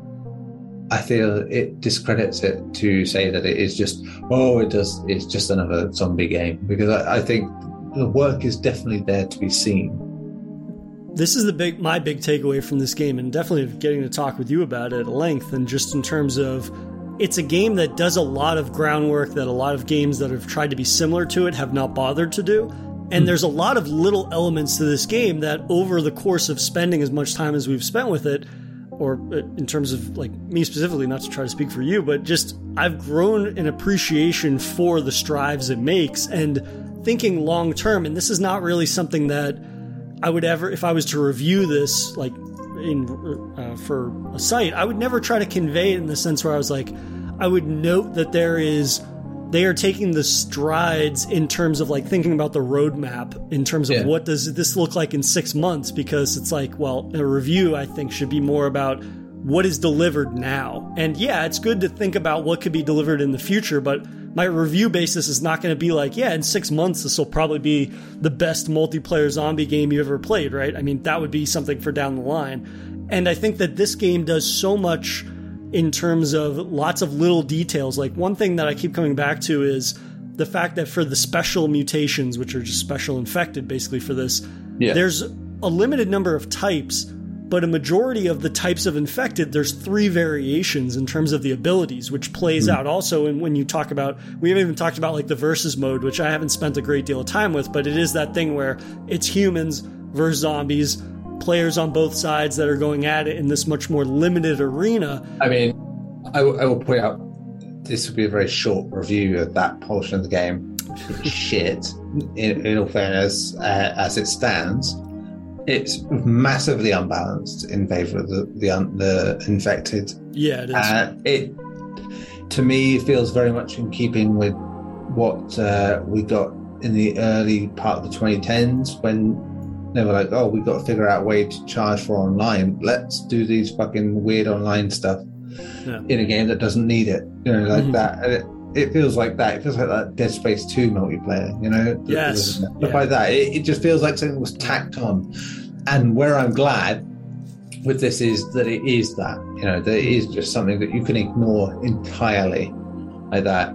I feel it discredits it to say that it is just oh it does it's just another zombie game because I, I think the work is definitely there to be seen. This is the big my big takeaway from this game and definitely getting to talk with you about it at length and just in terms of it's a game that does a lot of groundwork that a lot of games that have tried to be similar to it have not bothered to do. And hmm. there's a lot of little elements to this game that over the course of spending as much time as we've spent with it, or uh, in terms of like me specifically, not to try to speak for you, but just I've grown an appreciation for the strives it makes and thinking long term. And this is not really something that I would ever, if I was to review this, like in uh, for a site, I would never try to convey it in the sense where I was like, I would note that there is they are taking the strides in terms of like thinking about the roadmap in terms of yeah. what does this look like in six months because it's like well a review i think should be more about what is delivered now and yeah it's good to think about what could be delivered in the future but my review basis is not going to be like yeah in six months this will probably be the best multiplayer zombie game you've ever played right i mean that would be something for down the line and i think that this game does so much in terms of lots of little details. Like one thing that I keep coming back to is the fact that for the special mutations, which are just special infected basically for this, yeah. there's a limited number of types, but a majority of the types of infected, there's three variations in terms of the abilities, which plays mm. out also. And when you talk about, we haven't even talked about like the versus mode, which I haven't spent a great deal of time with, but it is that thing where it's humans versus zombies players on both sides that are going at it in this much more limited arena. I mean, I, w- I will point out this will be a very short review of that portion of the game. Shit, in, in all fairness, uh, as it stands. It's massively unbalanced in favor of the the, the infected. Yeah, it is. Uh, it to me it feels very much in keeping with what uh, we got in the early part of the 2010s when they were like, "Oh, we've got to figure out a way to charge for online. Let's do these fucking weird online stuff yeah. in a game that doesn't need it." You know, like mm-hmm. that. It, it, feels like that. It feels like that Dead Space Two multiplayer. You know, yes. But yeah. by that, it, it just feels like something was tacked on. And where I'm glad with this is that it is that. You know, that it is just something that you can ignore entirely, like that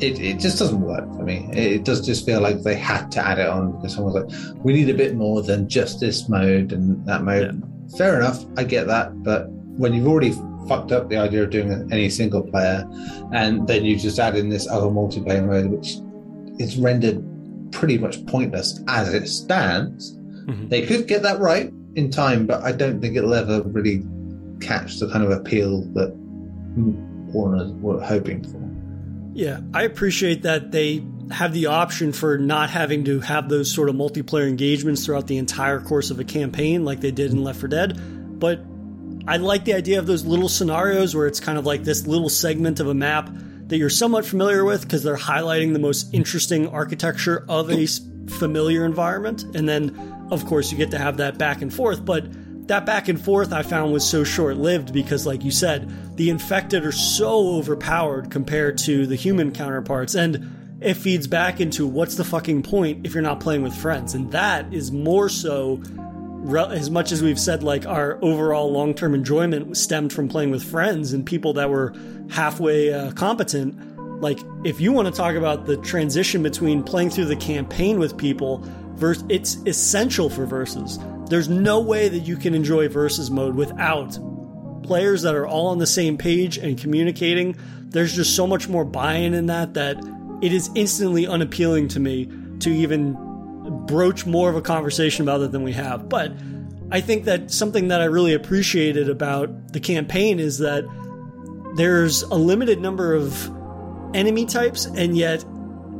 it, it just doesn't work for me. It, does just feel like they had to add it on because someone's like, we need a bit more than just this mode and that mode. Yeah. Fair enough, I get that, but when you've already fucked up the idea of doing any single player, and then you just add in this other multiplayer mode, which is rendered pretty much pointless as it stands. Mm-hmm. They could get that right in time, but I don't think it'll ever really catch the kind of appeal that Warner were hoping for. Yeah, I appreciate that they have the option for not having to have those sort of multiplayer engagements throughout the entire course of a campaign like they did in Left 4 Dead. But I like the idea of those little scenarios where it's kind of like this little segment of a map that you're somewhat familiar with because they're highlighting the most interesting architecture of a familiar environment. And then, of course, you get to have that back and forth. But that back and forth I found was so short lived because, like you said, the infected are so overpowered compared to the human counterparts. And it feeds back into what's the fucking point if you're not playing with friends? And that is more so, as much as we've said, like our overall long term enjoyment stemmed from playing with friends and people that were halfway uh, competent. Like, if you want to talk about the transition between playing through the campaign with people, verse, it's essential for versus there's no way that you can enjoy versus mode without players that are all on the same page and communicating. There's just so much more buy-in in that that it is instantly unappealing to me to even broach more of a conversation about it than we have. But I think that something that I really appreciated about the campaign is that there's a limited number of enemy types and yet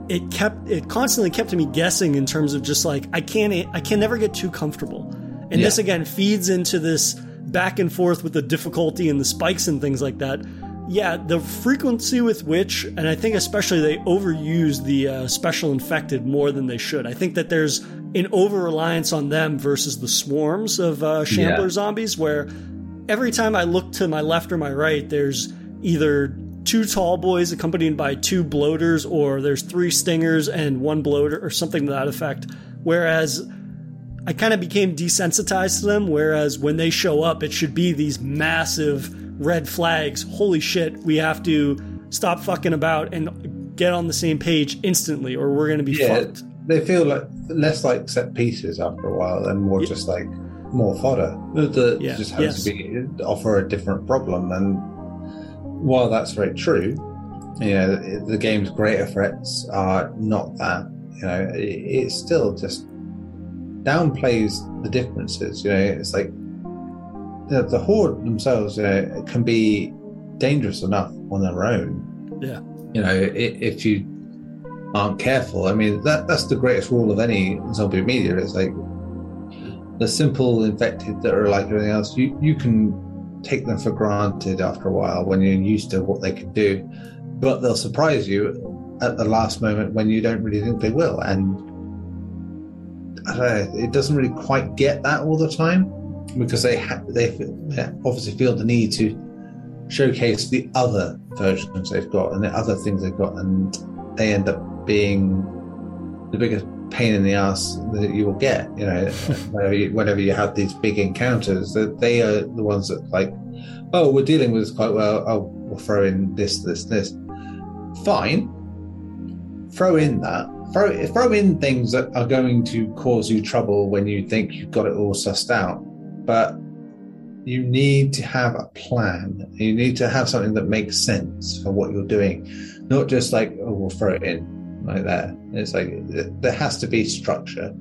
it kept it constantly kept me guessing in terms of just like I can't I can never get too comfortable. And yeah. this again feeds into this back and forth with the difficulty and the spikes and things like that. Yeah, the frequency with which, and I think especially they overuse the uh, special infected more than they should. I think that there's an over reliance on them versus the swarms of uh, shambler yeah. zombies, where every time I look to my left or my right, there's either two tall boys accompanied by two bloaters, or there's three stingers and one bloater, or something to that effect. Whereas I kind of became desensitized to them. Whereas when they show up, it should be these massive red flags. Holy shit, we have to stop fucking about and get on the same page instantly, or we're going to be yeah, fucked. They feel like less like set pieces after a while, and more yeah. just like more fodder. That yeah. just has yes. to be offer a different problem and while that's very true, you know, the game's greater threats are not that. You know, it, it still just downplays the differences. You know, it's like the, the horde themselves, know, can be dangerous enough on their own. Yeah. You know, if you aren't careful, I mean, that that's the greatest rule of any zombie media. It's like the simple infected that are like everything else. You you can take them for granted after a while when you're used to what they can do, but they'll surprise you at the last moment when you don't really think they will. And I don't know, it doesn't really quite get that all the time because they ha- they obviously feel the need to showcase the other versions they've got and the other things they've got, and they end up being the biggest pain in the ass that you will get. You know, whenever you, whenever you have these big encounters, that they are the ones that like, oh, we're dealing with this quite well. Oh, we'll throw in this, this, this. Fine, throw in that. Throw throw in things that are going to cause you trouble when you think you've got it all sussed out. But you need to have a plan. You need to have something that makes sense for what you're doing, not just like, oh, we'll throw it in like that. It's like there has to be structure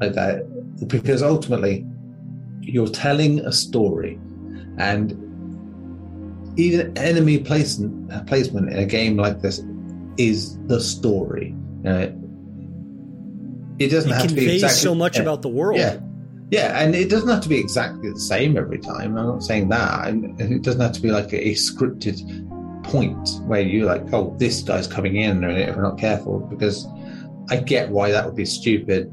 like that because ultimately you're telling a story and even enemy placement placement in a game like this is the story. You know, it doesn't it have to be exactly so much yeah, about the world. Yeah, Yeah, and it doesn't have to be exactly the same every time. I'm not saying that. It doesn't have to be like a, a scripted point where you're like, oh, this guy's coming in, and if we're not careful, because I get why that would be stupid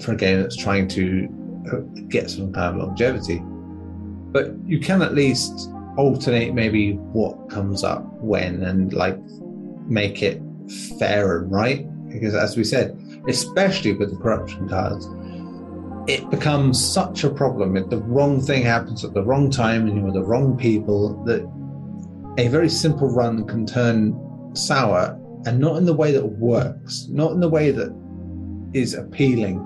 for a game that's trying to uh, get some kind of longevity. But you can at least alternate maybe what comes up when and like make it fair and right. Because as we said, especially with the corruption cards, it becomes such a problem if the wrong thing happens at the wrong time and you're the wrong people that a very simple run can turn sour and not in the way that works, not in the way that is appealing.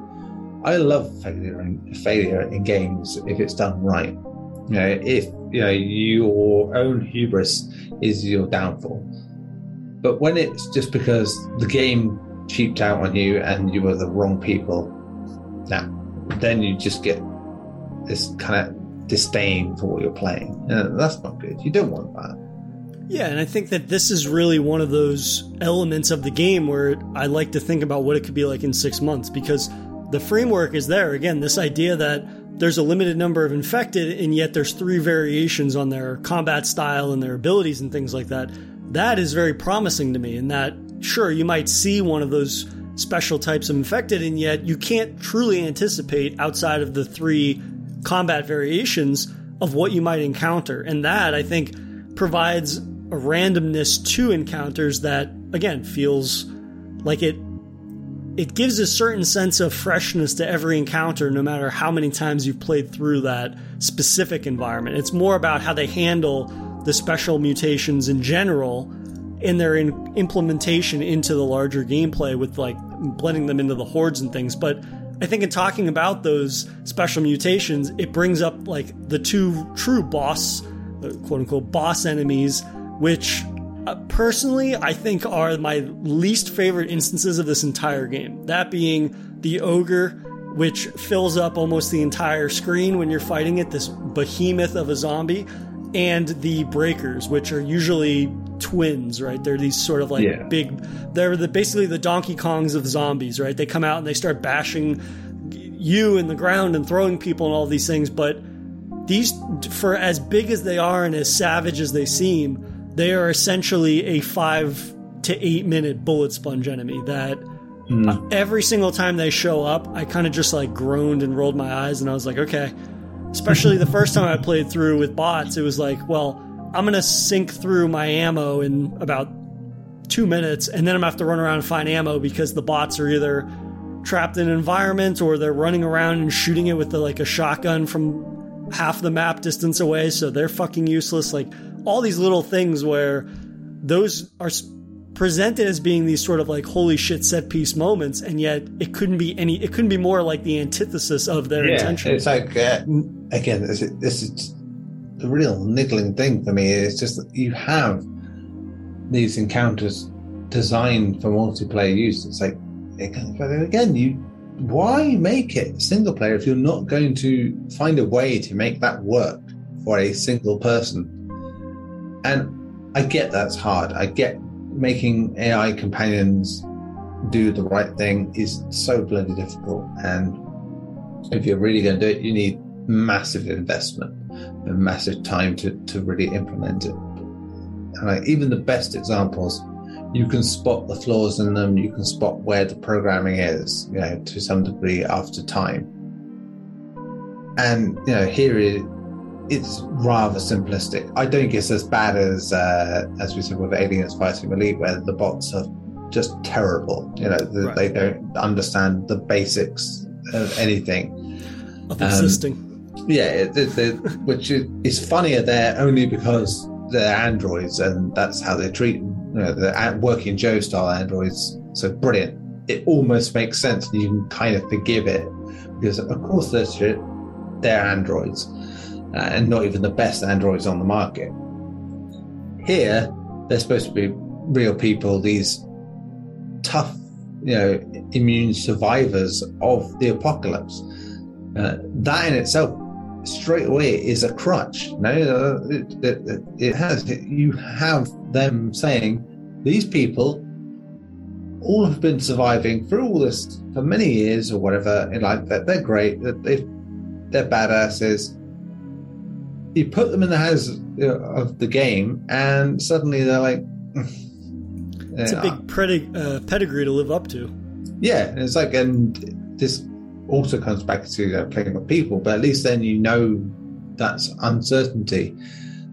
I love failure in, failure in games if it's done right. You know, if you know your own hubris is your downfall. But when it's just because the game cheaped out on you and you were the wrong people, nah, then you just get this kind of disdain for what you're playing. And that's not good. You don't want that. Yeah, and I think that this is really one of those elements of the game where I like to think about what it could be like in six months because the framework is there. Again, this idea that there's a limited number of infected and yet there's three variations on their combat style and their abilities and things like that. That is very promising to me, in that, sure, you might see one of those special types of infected, and yet you can't truly anticipate outside of the three combat variations of what you might encounter. And that, I think, provides a randomness to encounters that, again, feels like it. It gives a certain sense of freshness to every encounter, no matter how many times you've played through that specific environment. It's more about how they handle the special mutations in general in their in implementation into the larger gameplay with like blending them into the hordes and things. But I think in talking about those special mutations, it brings up like the two true boss, uh, quote unquote, boss enemies, which uh, personally I think are my least favorite instances of this entire game. That being the ogre, which fills up almost the entire screen when you're fighting it, this behemoth of a zombie, and the breakers, which are usually twins, right? They're these sort of like yeah. big. They're the basically the Donkey Kongs of zombies, right? They come out and they start bashing you in the ground and throwing people and all these things. But these, for as big as they are and as savage as they seem, they are essentially a five to eight minute bullet sponge enemy that. Mm. Every single time they show up, I kind of just like groaned and rolled my eyes, and I was like, okay. Especially the first time I played through with bots, it was like, well, I'm gonna sink through my ammo in about two minutes, and then I'm gonna have to run around and find ammo because the bots are either trapped in an environment or they're running around and shooting it with the, like a shotgun from half the map distance away, so they're fucking useless. Like all these little things where those are presented as being these sort of like holy shit set piece moments, and yet it couldn't be any. It couldn't be more like the antithesis of their yeah, intention. It's like uh, again, this is, this is the real niggling thing for me is just that you have these encounters designed for multiplayer use. It's like again, you why make it single player if you're not going to find a way to make that work for a single person? And I get that's hard. I get making AI companions do the right thing is so bloody difficult. And if you're really going to do it, you need massive investment and massive time to, to really implement it. And like, even the best examples, you can spot the flaws in them, you can spot where the programming is, you know, to some degree after time. And, you know, here it, it's rather simplistic. I don't think it's as bad as, uh, as we said with Aliens Fireteam Elite, where the bots are just terrible. You know, the, right. they don't understand the basics of anything. Of existing. Yeah, which is funnier there only because they're androids and that's how they treat them. You know, they're working Joe style androids. So brilliant. It almost makes sense. and You can kind of forgive it because, of course, they're, they're androids uh, and not even the best androids on the market. Here, they're supposed to be real people, these tough, you know, immune survivors of the apocalypse. Uh, that in itself straight away is a crutch. No, it, it, it has. You have them saying these people all have been surviving through all this for many years or whatever. And like that, they're great. That they've they're badasses. You put them in the hands of the game, and suddenly they're like, it's a big uh, pedigree to live up to. Yeah, it's like, and this also comes back to uh, playing with people, but at least then you know that's uncertainty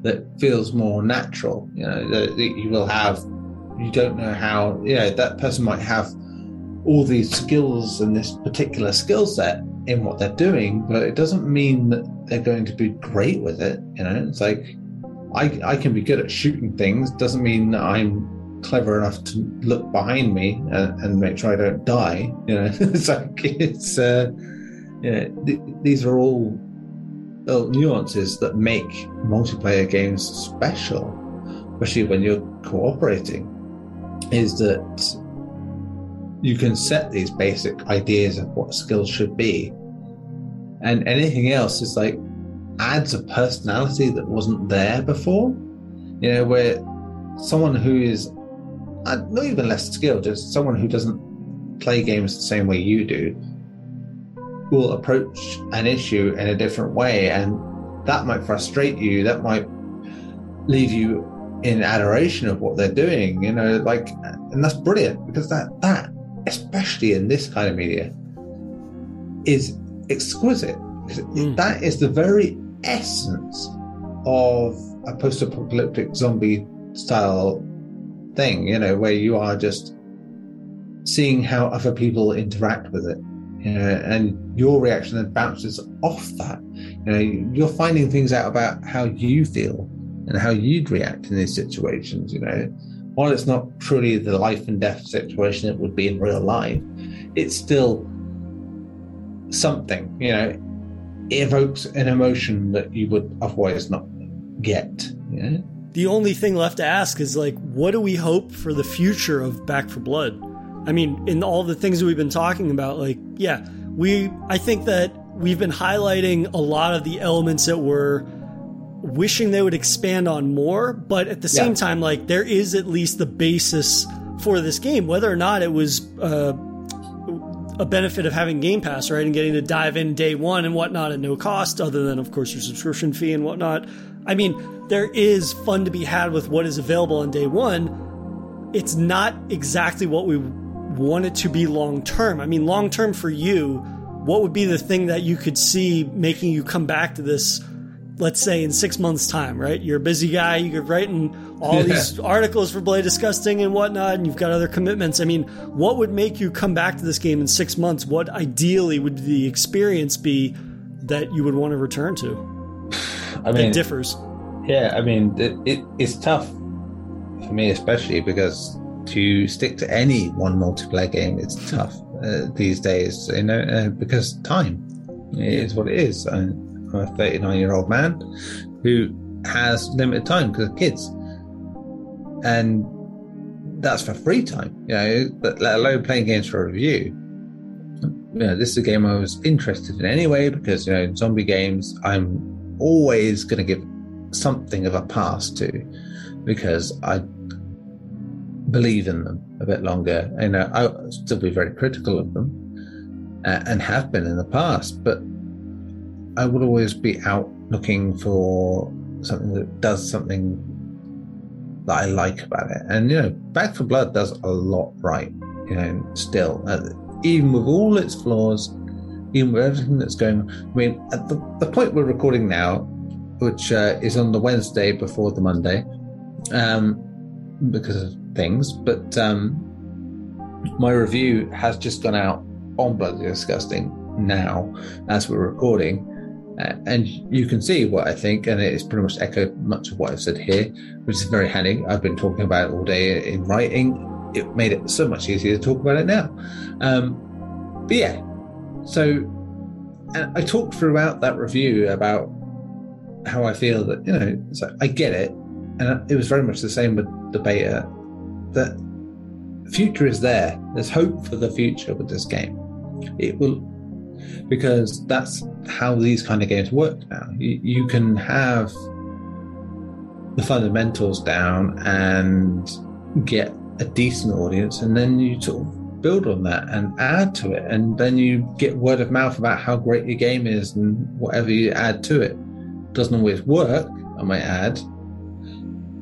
that feels more natural. You know that, you will have. You don't know how. You know that person might have all these skills and this particular skill set in what they're doing, but it doesn't mean that they're going to be great with it. You know, it's like I I can be good at shooting things. Doesn't mean that I'm clever enough to look behind me and, and make sure I don't die. You know, it's like it's uh, you know, th- these are all little nuances that make multiplayer games special, especially when you're cooperating. Is that you can set these basic ideas of what skills should be, and anything else is like adds a personality that wasn't there before. You know, where someone who is uh, not even less skilled, just someone who doesn't play games the same way you do, will approach an issue in a different way, and that might frustrate you. That might leave you in adoration of what they're doing. You know, like, and that's brilliant because that that, especially in this kind of media, is exquisite. Mm. That is the very essence of a post-apocalyptic zombie style thing, you know, where you are just seeing how other people interact with it. You know, and your reaction then bounces off that. You know, you're finding things out about how you feel and how you'd react in these situations. You know, while it's not truly the life and death situation it would be in real life, it's still something. You know, evokes an emotion that you would otherwise not get. You know? The only thing left to ask is like, what do we hope for the future of Back 4 Blood? I mean, in all the things that we've been talking about, like, yeah, we, I think that we've been highlighting a lot of the elements that we're wishing they would expand on more, but at the same yeah. time, like, there is at least the basis for this game, whether or not it was, uh, a benefit of having Game Pass, right, and getting to dive in day one and whatnot at no cost, other than, of course, your subscription fee and whatnot. I mean, there is fun to be had with what is available on day one. It's not exactly what we want it to be long term. I mean, long term for you, what would be the thing that you could see making you come back to this? Let's say in six months' time, right? You're a busy guy. You're writing all yeah. these articles for Bloody Disgusting and whatnot, and you've got other commitments. I mean, what would make you come back to this game in six months? What ideally would the experience be that you would want to return to? I mean, it differs. Yeah, I mean, it, it, it's tough for me, especially because to stick to any one multiplayer game, it's tough uh, these days. You know, uh, because time is what it is. I'm a 39 year old man who has limited time because of kids, and that's for free time. You know, but let alone playing games for review. You know, this is a game I was interested in anyway because you know, in zombie games, I'm always going to give something of a past to because I believe in them a bit longer. You know, I'll still be very critical of them uh, and have been in the past, but I would always be out looking for something that does something that I like about it. And, you know, Back 4 Blood does a lot right, you know, still, uh, even with all its flaws even with everything that's going on. I mean, at the, the point we're recording now, which uh, is on the Wednesday before the Monday, um, because of things, but um, my review has just gone out on Bloody Disgusting now as we're recording. Uh, and you can see what I think, and it's pretty much echoed much of what I've said here, which is very handy. I've been talking about it all day in writing. It made it so much easier to talk about it now. Um, but yeah, so I talked throughout that review about how I feel that, you know, I get it. And it was very much the same with the beta that future is there. There's hope for the future with this game. It will, because that's how these kind of games work now. You, you can have the fundamentals down and get a decent audience, and then you sort of build on that and add to it. And then you get word of mouth about how great your game is and whatever you add to it. Doesn't always work, I might add.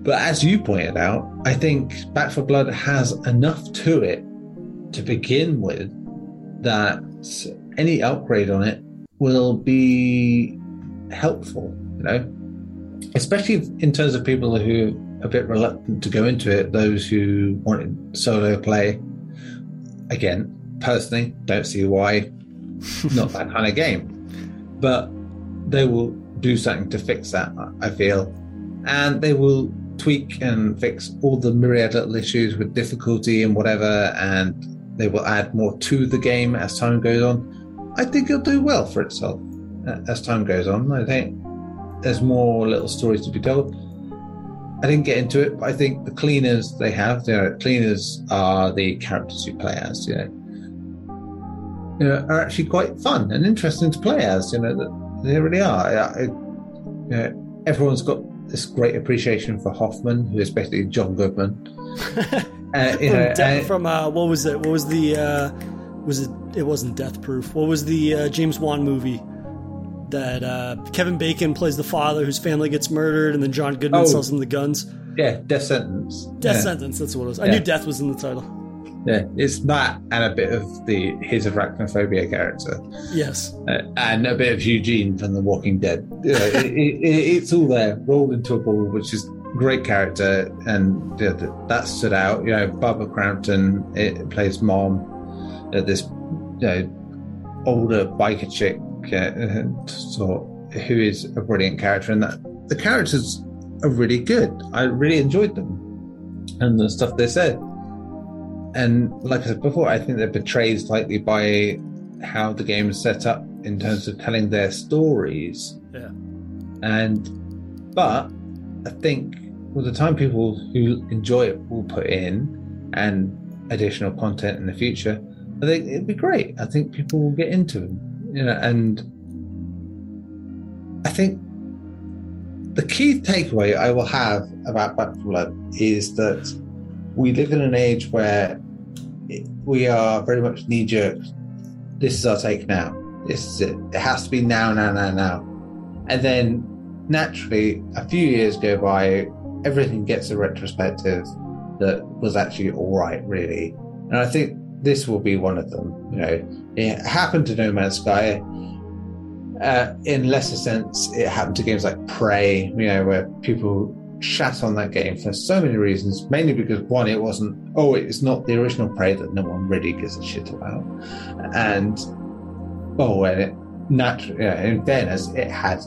But as you pointed out, I think Back 4 Blood has enough to it to begin with that any upgrade on it will be helpful, you know, especially in terms of people who are a bit reluctant to go into it, those who wanted solo play. Again, personally, don't see why. Not that kind of game. But they will do something to fix that, I feel. And they will tweak and fix all the myriad little issues with difficulty and whatever, and they will add more to the game as time goes on. I think it'll do well for itself uh, as time goes on. I think there's more little stories to be told. I didn't get into it, but I think the cleaners they have, know, cleaners are the characters you play as, you know, you know, are actually quite fun and interesting to play as. You know, they really are. I, you know, everyone's got this great appreciation for Hoffman, who is basically John Goodman. uh, you know, from, uh, from uh, what was it? What was the? Uh, was it? It wasn't Death Proof. What was the uh, James Wan movie? that uh, Kevin Bacon plays the father whose family gets murdered, and then John Goodman oh, sells him the guns. Yeah, Death Sentence. Death yeah. Sentence. That's what it was. I yeah. knew Death was in the title. Yeah, it's that and a bit of the his arachnophobia character. Yes, uh, and a bit of Eugene from The Walking Dead. You know, it, it, it's all there, rolled into a ball, which is great character, and you know, that stood out. You know, Barbara Crampton it plays mom. Uh, this you know, older biker chick uh, so who is a brilliant character, and that the characters are really good. I really enjoyed them and the stuff they said. And like I said before, I think they're betrayed slightly by how the game is set up in terms of telling their stories. Yeah. And but I think with the time people who enjoy it will put in and additional content in the future, I think it'd be great. I think people will get into them you know, and I think the key takeaway I will have about Back 4 Blood is that we live in an age where we are very much knee jerk. This is our take now. This is it. It has to be now, now, now, now. And then naturally, a few years go by, everything gets a retrospective that was actually all right, really. And I think this will be one of them. You know, it happened to No Man's Sky. Uh, in lesser sense, it happened to games like Prey, you know, where people shat on that game for so many reasons. Mainly because one, it wasn't. Oh, it's not the original Prey that no one really gives a shit about, and oh, and it naturally, you know, in fairness, it had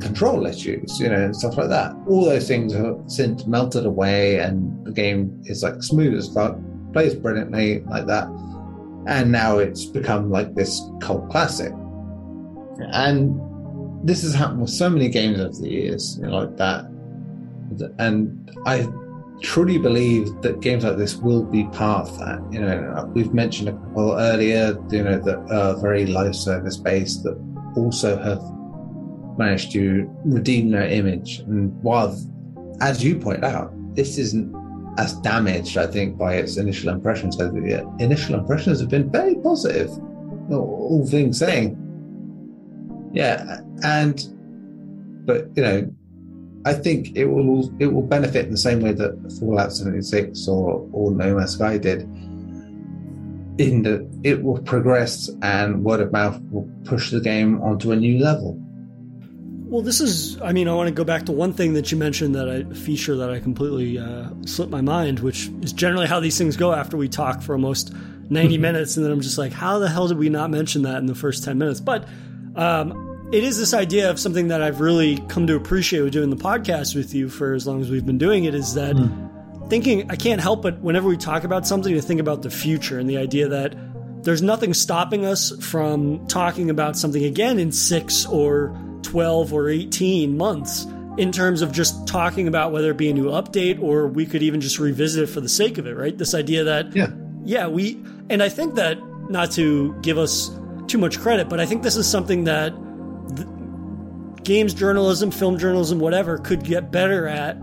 control issues, you know, and stuff like that. All those things have since melted away, and the game is like smooth as fuck, plays brilliantly like that and now it's become like this cult classic. And this has happened with so many games over the years, you know, like that. And I truly believe that games like this will be part of that. You know, we've mentioned a couple earlier, you know, that are very live service based that also have managed to redeem their image. And while, as you point out, this isn't as damaged, I think, by its initial impressions. So the initial impressions have been very positive, all things saying. Yeah, and but you know, I think it will it will benefit in the same way that Fallout 76 or or No Man's Sky did. In that it will progress and word of mouth will push the game onto a new level. Well, this is, I mean, I want to go back to one thing that you mentioned that I feature that I completely uh, slipped my mind, which is generally how these things go after we talk for almost 90 minutes. And then I'm just like, how the hell did we not mention that in the first 10 minutes? But um, it is this idea of something that I've really come to appreciate with doing the podcast with you for as long as we've been doing it is that mm. thinking, I can't help but whenever we talk about something to think about the future and the idea that there's nothing stopping us from talking about something again in six or 12 or 18 months in terms of just talking about whether it be a new update or we could even just revisit it for the sake of it, right? This idea that, yeah, yeah we, and I think that not to give us too much credit, but I think this is something that games journalism, film journalism, whatever, could get better at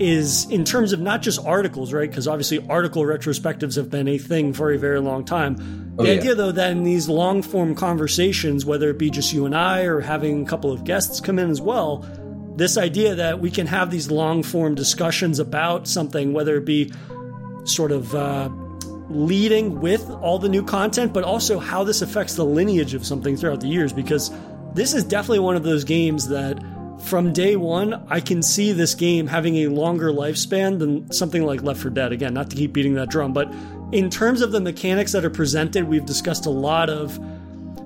is in terms of not just articles, right? Because obviously article retrospectives have been a thing for a very long time. Oh, the yeah. idea, though, that in these long form conversations, whether it be just you and I or having a couple of guests come in as well, this idea that we can have these long form discussions about something, whether it be sort of uh, leading with all the new content, but also how this affects the lineage of something throughout the years, because this is definitely one of those games that from day one, I can see this game having a longer lifespan than something like Left 4 Dead. Again, not to keep beating that drum, but in terms of the mechanics that are presented, we've discussed a lot of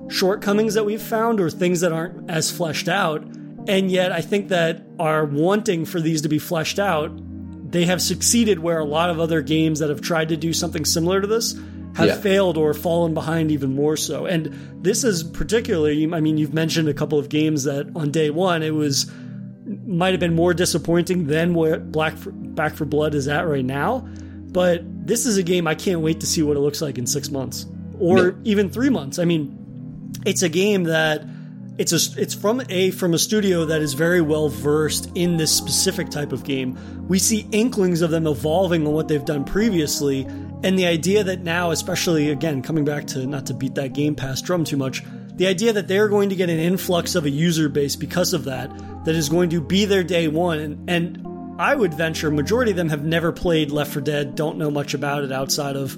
shortcomings that we've found or things that aren't as fleshed out. And yet, I think that are wanting for these to be fleshed out. They have succeeded where a lot of other games that have tried to do something similar to this have yeah. failed or fallen behind even more so. And this is particularly, I mean, you've mentioned a couple of games that on day one it was might have been more disappointing than where Black for, Back 4 Blood is at right now. But this is a game I can't wait to see what it looks like in six months or even three months. I mean, it's a game that it's a it's from a from a studio that is very well versed in this specific type of game. We see inklings of them evolving on what they've done previously, and the idea that now, especially again, coming back to not to beat that Game Pass drum too much, the idea that they're going to get an influx of a user base because of that, that is going to be their day one. And, I would venture majority of them have never played Left 4 Dead, don't know much about it outside of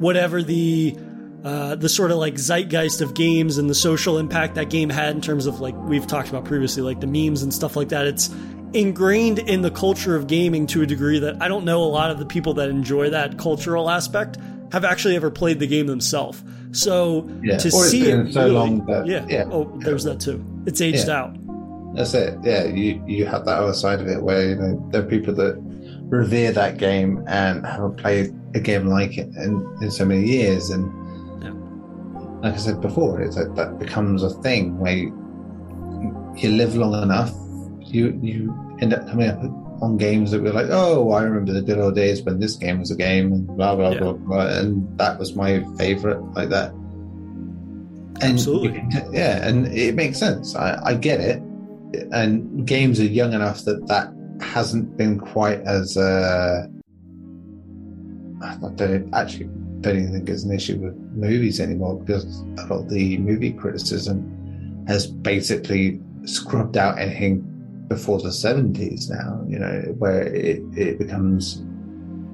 whatever the uh, the sort of like zeitgeist of games and the social impact that game had in terms of like we've talked about previously, like the memes and stuff like that. It's ingrained in the culture of gaming to a degree that I don't know a lot of the people that enjoy that cultural aspect have actually ever played the game themselves. So yeah. to or see it so really, long that, yeah, yeah, oh, there's that too. It's aged yeah. out. That's it. Yeah, you you have that other side of it where you know there are people that revere that game and haven't played a game like it in, in so many years, and yeah. like I said before, it's like that becomes a thing where you, you live long enough you you end up coming up on games that were like, oh, I remember the good old days when this game was a game, and blah blah yeah. blah, blah, and that was my favorite, like that. And Absolutely, yeah, and it makes sense. I, I get it, and games are young enough that that hasn't been quite as. Uh, I don't actually don't even think it's an issue with movies anymore because a lot of the movie criticism has basically scrubbed out anything before the 70s now, you know, where it, it becomes,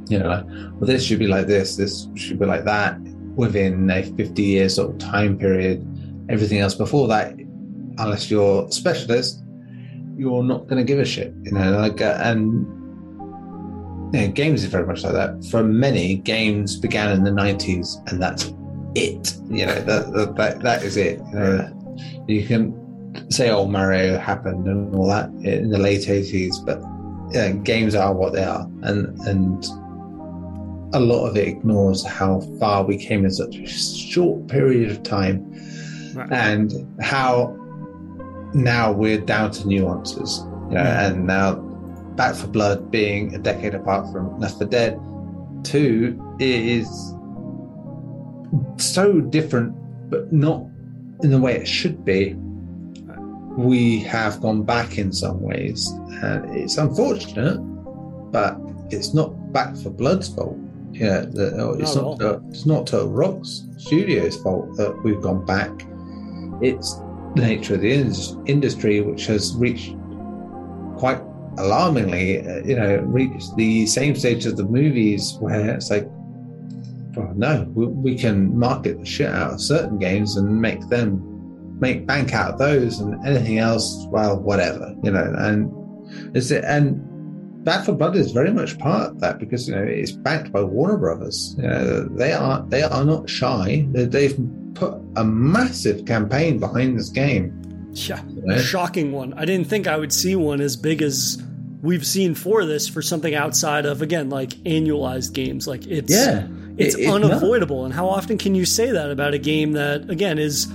you know, like, well, this should be like this, this should be like that within a 50 year sort of time period. Everything else before that, unless you're a specialist, you're not going to give a shit, you know, like, uh, and you know, games is very much like that. For many, games began in the 90s and that's it, you know, that, that, that is it. You, know, you can say old Mario happened and all that in the late 80s, but yeah, games are what they are. And, and a lot of it ignores how far we came in such a short period of time right. and how now we're down to nuances. You know, yeah. And now Back 4 Blood being a decade apart from Left 4 Dead 2 is so different, but not in the way it should be we have gone back in some ways. And it's unfortunate, but it's not Back 4 Blood's fault. Yeah, the, it's not. not it's not Turtle Rock's studio's fault that we've gone back. It's the nature of the in- industry, which has reached quite alarmingly, uh, you know, reached the same stage as the movies where it's like, well, no, we, we can market the shit out of certain games and make them make bank out of those and anything else, well, whatever, you know. And is it and Back 4 Blood is very much part of that because you know it's backed by Warner Brothers. You know, they are they are not shy. They've put a massive campaign behind this game. Yeah, you know? shocking one. I didn't think I would see one as big as we've seen for this for something outside of again like annualized games. Like it's yeah, it's it, unavoidable. and how often can you say that about a game that again is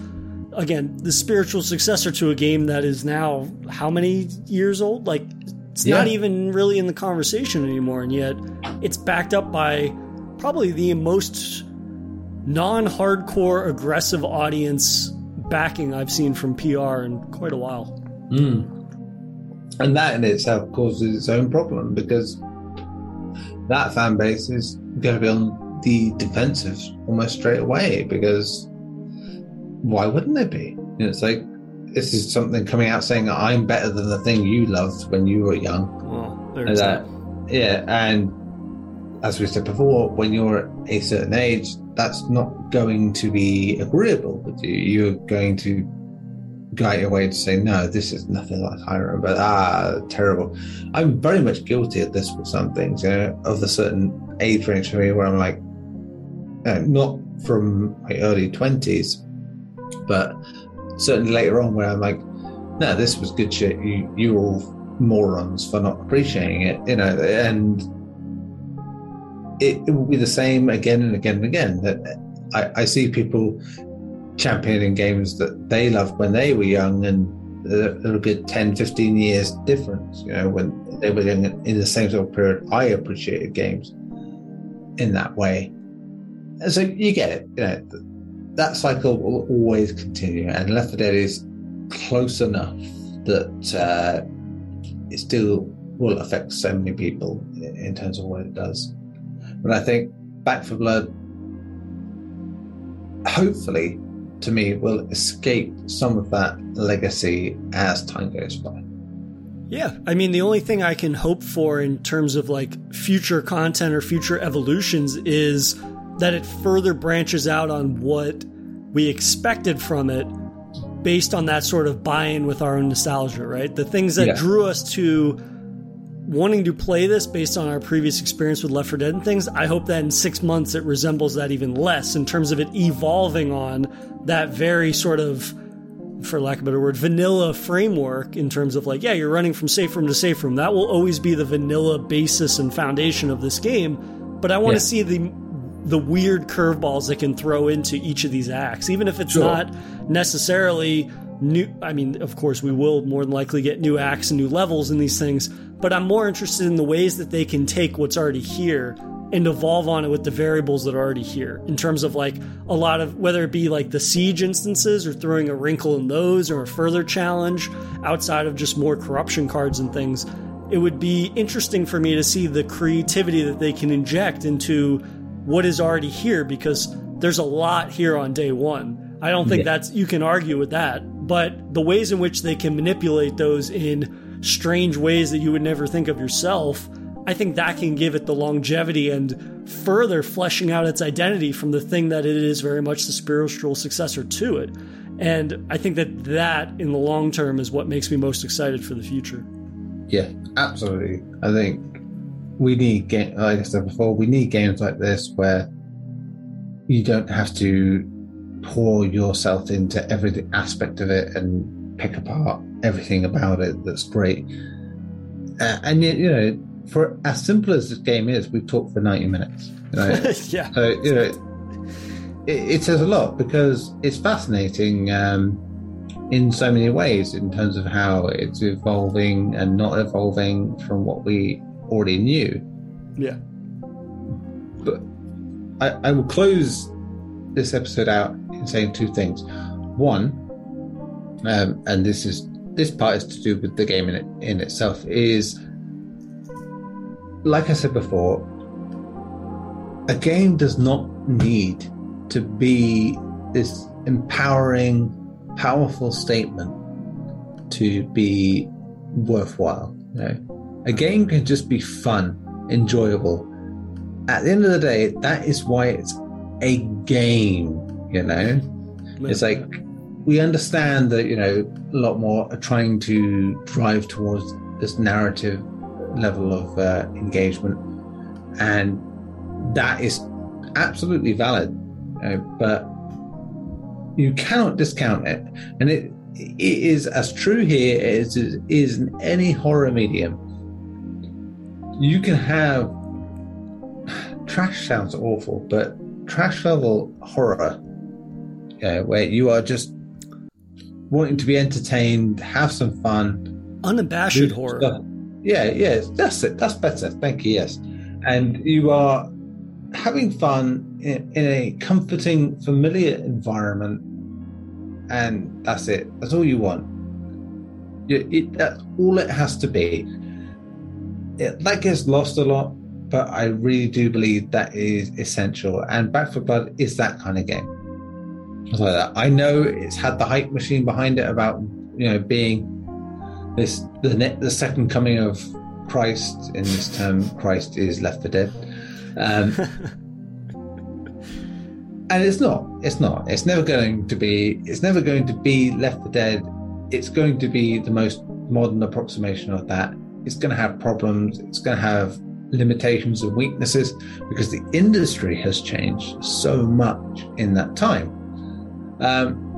again the spiritual successor to a game that is now how many years old like it's yeah. not even really in the conversation anymore and yet it's backed up by probably the most non-hardcore aggressive audience backing i've seen from pr in quite a while mm. and that in itself causes its own problem because that fan base is going to be on the defensive almost straight away because why wouldn't they be? You know, it's like this is something coming out saying I'm better than the thing you loved when you were young. Well, And that, yeah, and as we said before, when you're a certain age, that's not going to be agreeable with you. You're going to go out your way to say, no, this is nothing like Hyrule, but ah, terrible. I'm very much guilty of this with some things, you know, of a certain age range for me where I'm like, uh, not from my early 20s, but certainly later on where I'm like, no, this was good shit. You, you all morons for not appreciating it, you know, and it, it will be the same again and again and again. That I, I see people championing games that they loved when they were young and a, good 10, 15 years difference, you know, when they were in, in the same sort of period. I appreciated games in that way. And so you get it, you know, that cycle will always continue, and Left 4 Dead is close enough that uh, it still will affect so many people in, terms of what it does. But I think Back 4 Blood, hopefully, to me, will escape some of that legacy as time goes by. Yeah, I mean, the only thing I can hope for in terms of like future content or future evolutions is that it further branches out on what we expected from it based on that sort of buy in with our own nostalgia, right? The things that Yeah. drew us to wanting to play this based on our previous experience with Left 4 Dead and things, I hope that in six months it resembles that even less in terms of it evolving on that very sort of, for lack of a better word, vanilla framework in terms of like, yeah, you're running from safe room to safe room. That will always be the vanilla basis and foundation of this game. But I want Yeah. to see the the weird curveballs that can throw into each of these acts, even if it's Sure. not necessarily new. I mean, of course, we will more than likely get new acts and new levels in these things, but I'm more interested in the ways that they can take what's already here and evolve on it with the variables that are already here in terms of like a lot of whether it be like the siege instances or throwing a wrinkle in those or a further challenge outside of just more corruption cards and things it would be interesting for me to see the creativity that they can inject into what is already here because there's a lot here on day one. I don't think Yeah. that's you can argue with that, but the ways in which they can manipulate those in strange ways that you would never think of yourself, I think that can give it the longevity and further fleshing out its identity from the thing that it is very much the spiritual successor to it. And I think that that in the long term is what makes me most excited for the future. Yeah, absolutely. I think we need game like I said before, we need games like this where you don't have to pour yourself into every aspect of it and pick apart everything about it that's great. Uh, and yet, you know, for as simple as this game is, we've talked for ninety minutes. You know, yeah. so you know, it, it says a lot because it's fascinating um, in so many ways in terms of how it's evolving and not evolving from what we already knew. Yeah. But I, I will close this episode out in saying two things. One, um, and this is this part is to do with the game in it, in itself is like I said before, a game does not need to be this empowering, powerful statement to be worthwhile. You know? A game can just be fun, enjoyable. At the end of the day, that is why it's a game, you know? It's like we understand that, you know, a lot more are trying to drive towards this narrative level of uh, engagement. And that is absolutely valid. You know, but you cannot discount it. And it, it is as true here as it is in any horror medium. You can have trash sounds awful, but trash level horror, yeah, where you are just wanting to be entertained, have some fun, Unabashed horror. stuff. Yeah, yeah, that's it. That's better. Thank you. Yes, and you are having fun in, in a comforting, familiar environment, and that's it. That's all you want. You- It, that's all it has to be. It, that gets lost a lot but I really do believe that is essential. And Back 4 Blood is that kind of game. I know it's had the hype machine behind it about you know being this the ne- the second coming of Christ in this term. Christ is Left 4 Dead. Um, and it's not. It's not. It's never going to be. It's never going to be Left 4 Dead. It's going to be the most modern approximation of that. It's going to have problems. It's going to have limitations and weaknesses because the industry has changed so much in that time. Um,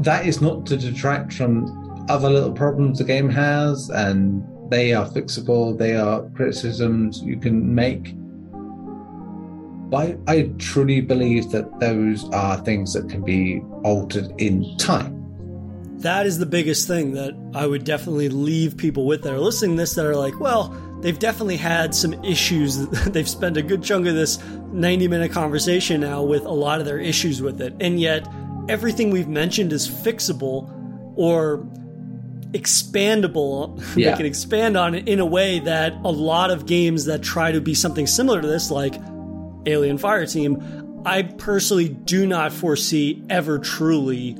that is not to detract from other little problems the game has, and they are fixable. They are criticisms you can make. But I, I truly believe that those are things that can be altered in time. That is the biggest thing that I would definitely leave people with that are listening to this that are like, well, they've definitely had some issues. they've spent a good chunk of this 90 minute conversation now with a lot of their issues with it. And yet, everything we've mentioned is fixable or expandable. Yeah. they can expand on it in a way that a lot of games that try to be something similar to this, like Alien Fireteam, I personally do not foresee ever truly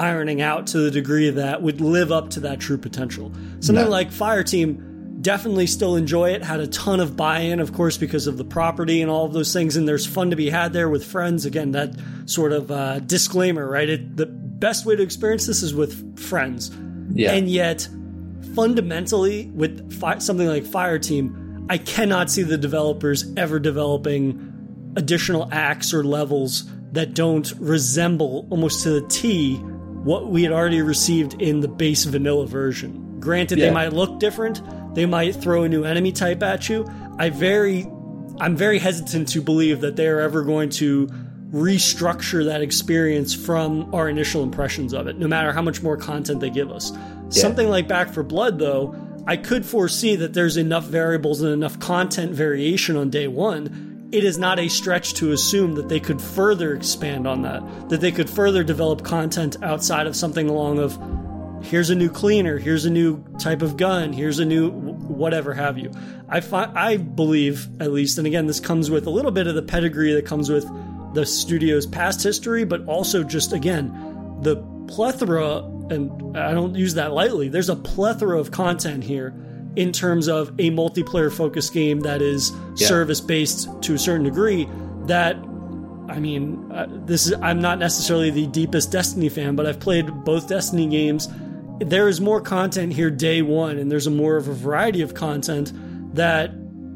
ironing out to the degree that would live up to that true potential. Something no. like Fireteam definitely still enjoy it. Had a ton of buy in, of course, because of the property and all of those things. And there's fun to be had there with friends. Again, that sort of uh, disclaimer, right? It, the best way to experience this is with friends. Yeah. And yet, fundamentally, with fi- something like Fireteam, I cannot see the developers ever developing additional acts or levels that don't resemble almost to the T what we had already received in the base vanilla version. Granted, yeah. they might look different, they might throw a new enemy type at you. I very, I'm very hesitant to believe that they are ever going to restructure that experience from our initial impressions of it, no matter how much more content they give us. Yeah. Something like Back 4 Blood, though, I could foresee that there's enough variables and enough content variation on day one. It is not a stretch to assume that they could further expand on that, that they could further develop content outside of something along of here's a new cleaner, here's a new type of gun, here's a new whatever have you. I fi- I believe at least, and again, this comes with a little bit of the pedigree that comes with the studio's past history, but also just again the plethora, and I don't use that lightly. There's a plethora of content here in terms of a multiplayer focused game that is yeah. service based to a certain degree. That I mean, uh, this is I'm not necessarily the deepest Destiny fan, but I've played both Destiny games there is more content here day one, and there's a more of a variety of content that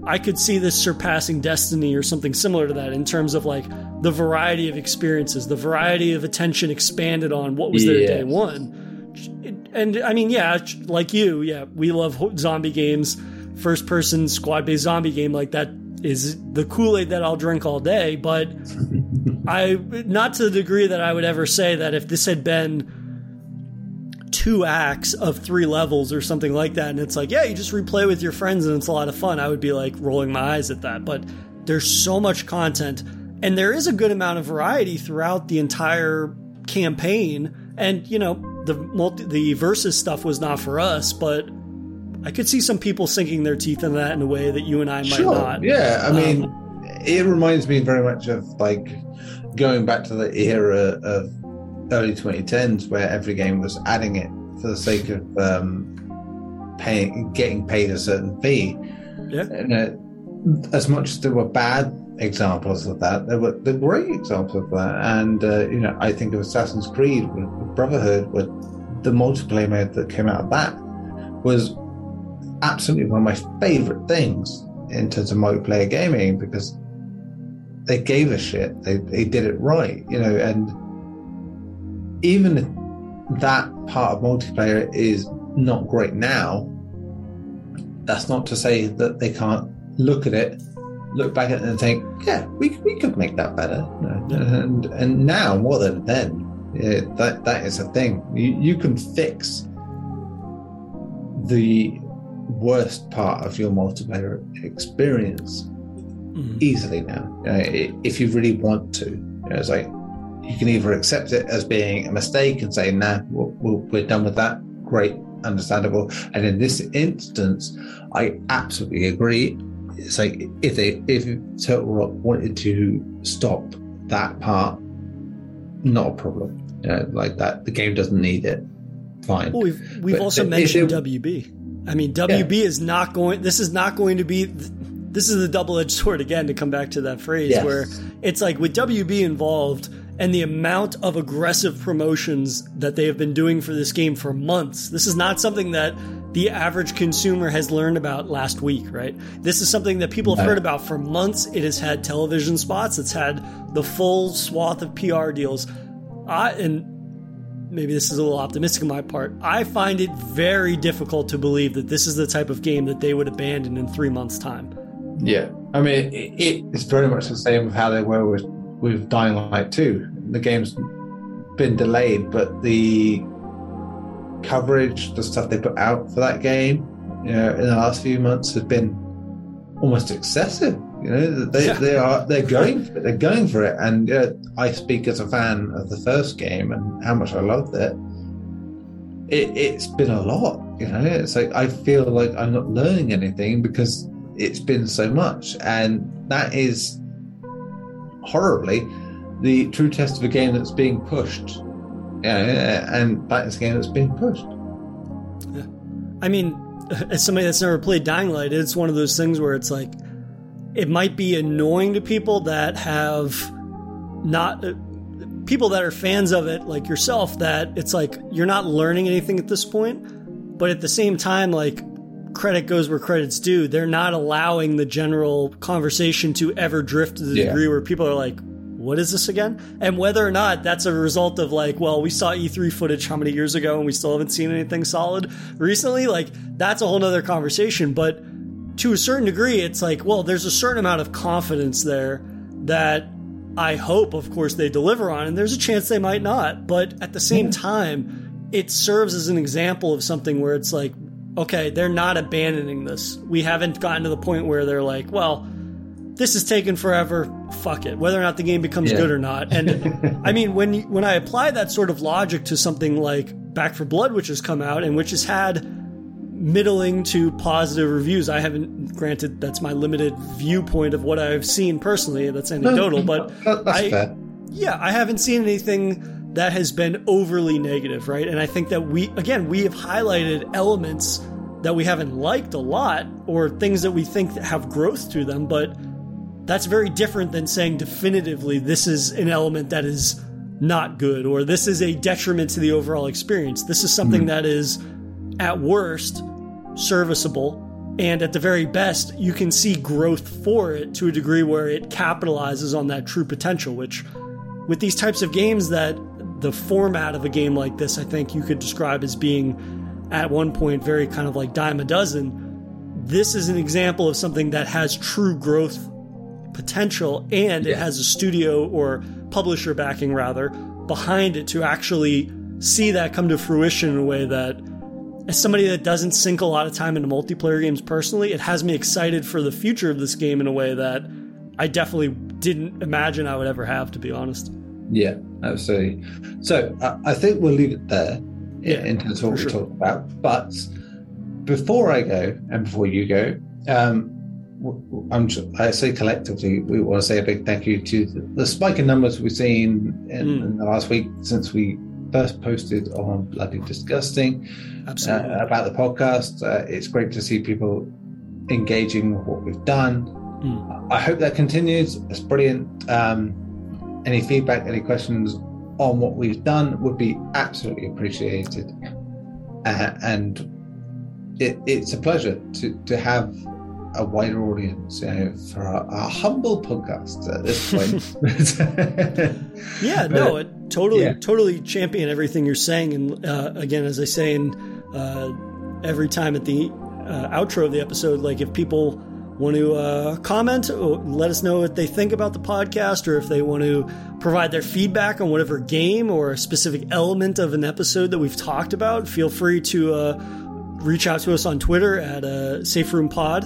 I could see this surpassing Destiny or something similar to that in terms of like the variety of experiences, the variety of attention expanded on what was there yes. day one. And I mean, yeah, like you, yeah, we love zombie games, first person squad based zombie game like that is the Kool Aid that I'll drink all day. But I, not to the degree that I would ever say that if this had been two acts of three levels or something like that. And it's like, yeah, you just replay with your friends and it's a lot of fun. I would be like rolling my eyes at that. But there's so much content and there is a good amount of variety throughout the entire campaign. And, you know, the multi, the versus stuff was not for us, but I could see some people sinking their teeth in that in a way that you and I might sure. not. Yeah. I mean, um, it reminds me very much of like going back to the era of early 2010s where every game was adding it for the sake of um, paying, getting paid a certain fee. Yeah. And, uh, as much as there were bad examples of that, there were the great examples of that. And uh, you know, I think of Assassin's Creed, Brotherhood, with the multiplayer mode that came out of that was absolutely one of my favorite things in terms of multiplayer gaming because they gave a shit. They they did it right, you know, and even that part of multiplayer is not great now, that's not to say that they can't look at it, look back at it and think, yeah, we, we could make that better. And, and now more than then, yeah, that, that is a thing. You, you can fix the worst part of your multiplayer experience mm. easily now, if you really want to. it's like, you can either accept it as being a mistake and say, nah, we are done with that. Great, understandable. And in this instance, I absolutely agree. It's like if they if Turtle Rock wanted to stop that part, not a problem. You know, like that, the game doesn't need it. Fine. Well, we've we've But also mentioned it- WB. I mean, WB is not going. This is not going to be. This is the double edged sword again. To come back to that phrase, Yes. where it's like with WB involved and the amount of aggressive promotions that they have been doing for this game for months. This is not something that the average consumer has learned about last week, right? This is something that people have heard about for months. It has had television spots. It's had the full swath of PR deals. I and maybe this is a little optimistic on my part. I find it very difficult to believe that this is the type of game that they would abandon in three months' time. Yeah, I mean, it, it's very much the same with how they were with with Dying Light 2. The game's been delayed, but the coverage, the stuff they put out for that game, you know, in the last few months has been almost excessive. You know, they, Yeah. they are they're going for it, they're going for it, and uh, I speak as a fan of the first game and how much I loved it. It, it's been a lot, you know. It's like I feel like I'm not learning anything because it's been so much, and that is horribly the true test of a game that's being pushed. Yeah, and that is a game that's being pushed. Yeah. I mean, as somebody that's never played Dying Light, it's one of those things where it's like it might be annoying to people that have not uh, people that are fans of it like yourself that it's like you're not learning anything at this point, but at the same time like credit goes where credit's due. They're not allowing the general conversation to ever drift to the Yeah. degree where people are like what is this again? And whether or not that's a result of like, well, we saw E3 footage how many years ago and we still haven't seen anything solid recently, like that's a whole nother conversation. But to a certain degree, it's like, well, there's a certain amount of confidence there that I hope, of course, they deliver on, and there's a chance they might not. But at the same time, it serves as an example of something where it's like, okay, they're not abandoning this. We haven't gotten to the point where they're like, well, this is taking forever. Fuck it. Whether or not the game becomes Yeah. good or not. And I mean, when you, when I apply that sort of logic to something like Back 4 Blood, which has come out and which has had middling to positive reviews, I haven't. Granted, that's my limited viewpoint of what I've seen personally. That's anecdotal, but I- fair. yeah, I haven't seen anything that has been overly negative, right? And I think that we, again, we have highlighted elements that we haven't liked a lot or things that we think have growth to them, but that's very different than saying definitively this is an element that is not good or this is a detriment to the overall experience. This is something hmm. that is, at worst, serviceable. And at the very best, you can see growth for it to a degree where it capitalizes on that true potential, which with these types of games that the format of a game like this, I think you could describe as being at one point very kind of like dime a dozen. This is an example of something that has true growth potential and it has a studio or publisher backing rather behind it to actually see that come to fruition in a way that as somebody that doesn't sink a lot of time into multiplayer games personally, it has me excited for the future of this game in a way that I definitely didn't imagine I would ever have, to be honest. Yeah, absolutely. So I, I think we'll leave it there Yeah, in terms of what we sure. talked about. But before I go and before you go, um, I'm, I say collectively, we want to say a big thank you to the, the spike in numbers we've seen in, Mm. in the last week since we first posted on Bloody Disgusting Absolutely. uh, about the podcast. Uh, it's great to see people engaging with what we've done. Mm. I hope that continues. It's brilliant. Um, any feedback, any questions on what we've done would be absolutely appreciated. Uh, and it, it's a pleasure to, to have a wider audience you know, for our, our humble podcast at this point. Yeah, no, it totally, yeah. totally champion everything you're saying. And uh, again, as I say in uh, every time at the uh, outro of the episode, like if people want to uh, comment or let us know what they think about the podcast, or if they want to provide their feedback on whatever game or a specific element of an episode that we've talked about, feel free to uh, reach out to us on Twitter at uh, Safe Room Pod.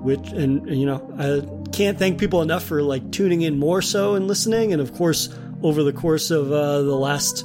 Which and, and, you know I can't thank people enough for like tuning in more so and listening, and of course over the course of uh, the last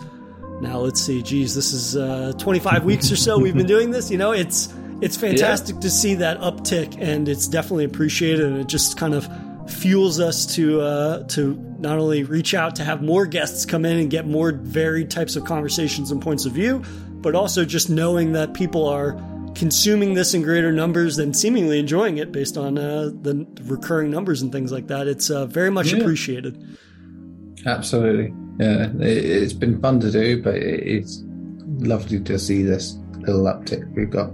now let's see, geez, this is uh, 25 weeks or so we've been doing this. You know, it's it's fantastic yeah. to see that uptick, and it's definitely appreciated. And it just kind of fuels us to uh, to not only reach out to have more guests come in and get more varied types of conversations and points of view, but also just knowing that people are consuming this in greater numbers and seemingly enjoying it based on uh, the recurring numbers and things like that. It's uh, very much yeah. appreciated. Absolutely, yeah. It, has been fun to do, but it's lovely to see this little uptick we've got.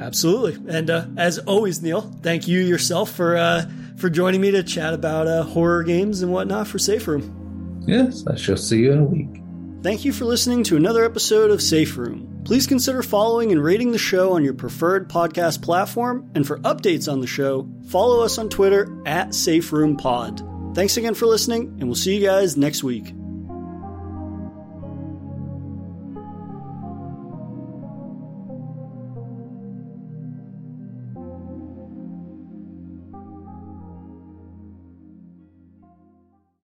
Absolutely, and uh, as always, Neil, thank you yourself for uh, for joining me to chat about uh, horror games and whatnot for Safe Room. Yes, I shall see you in a week. Thank you for listening to another episode of Safe Room. Please consider following and rating the show on your preferred podcast platform. And for updates on the show, follow us on Twitter at Safe Room Pod. Thanks again for listening, and we'll see you guys next week.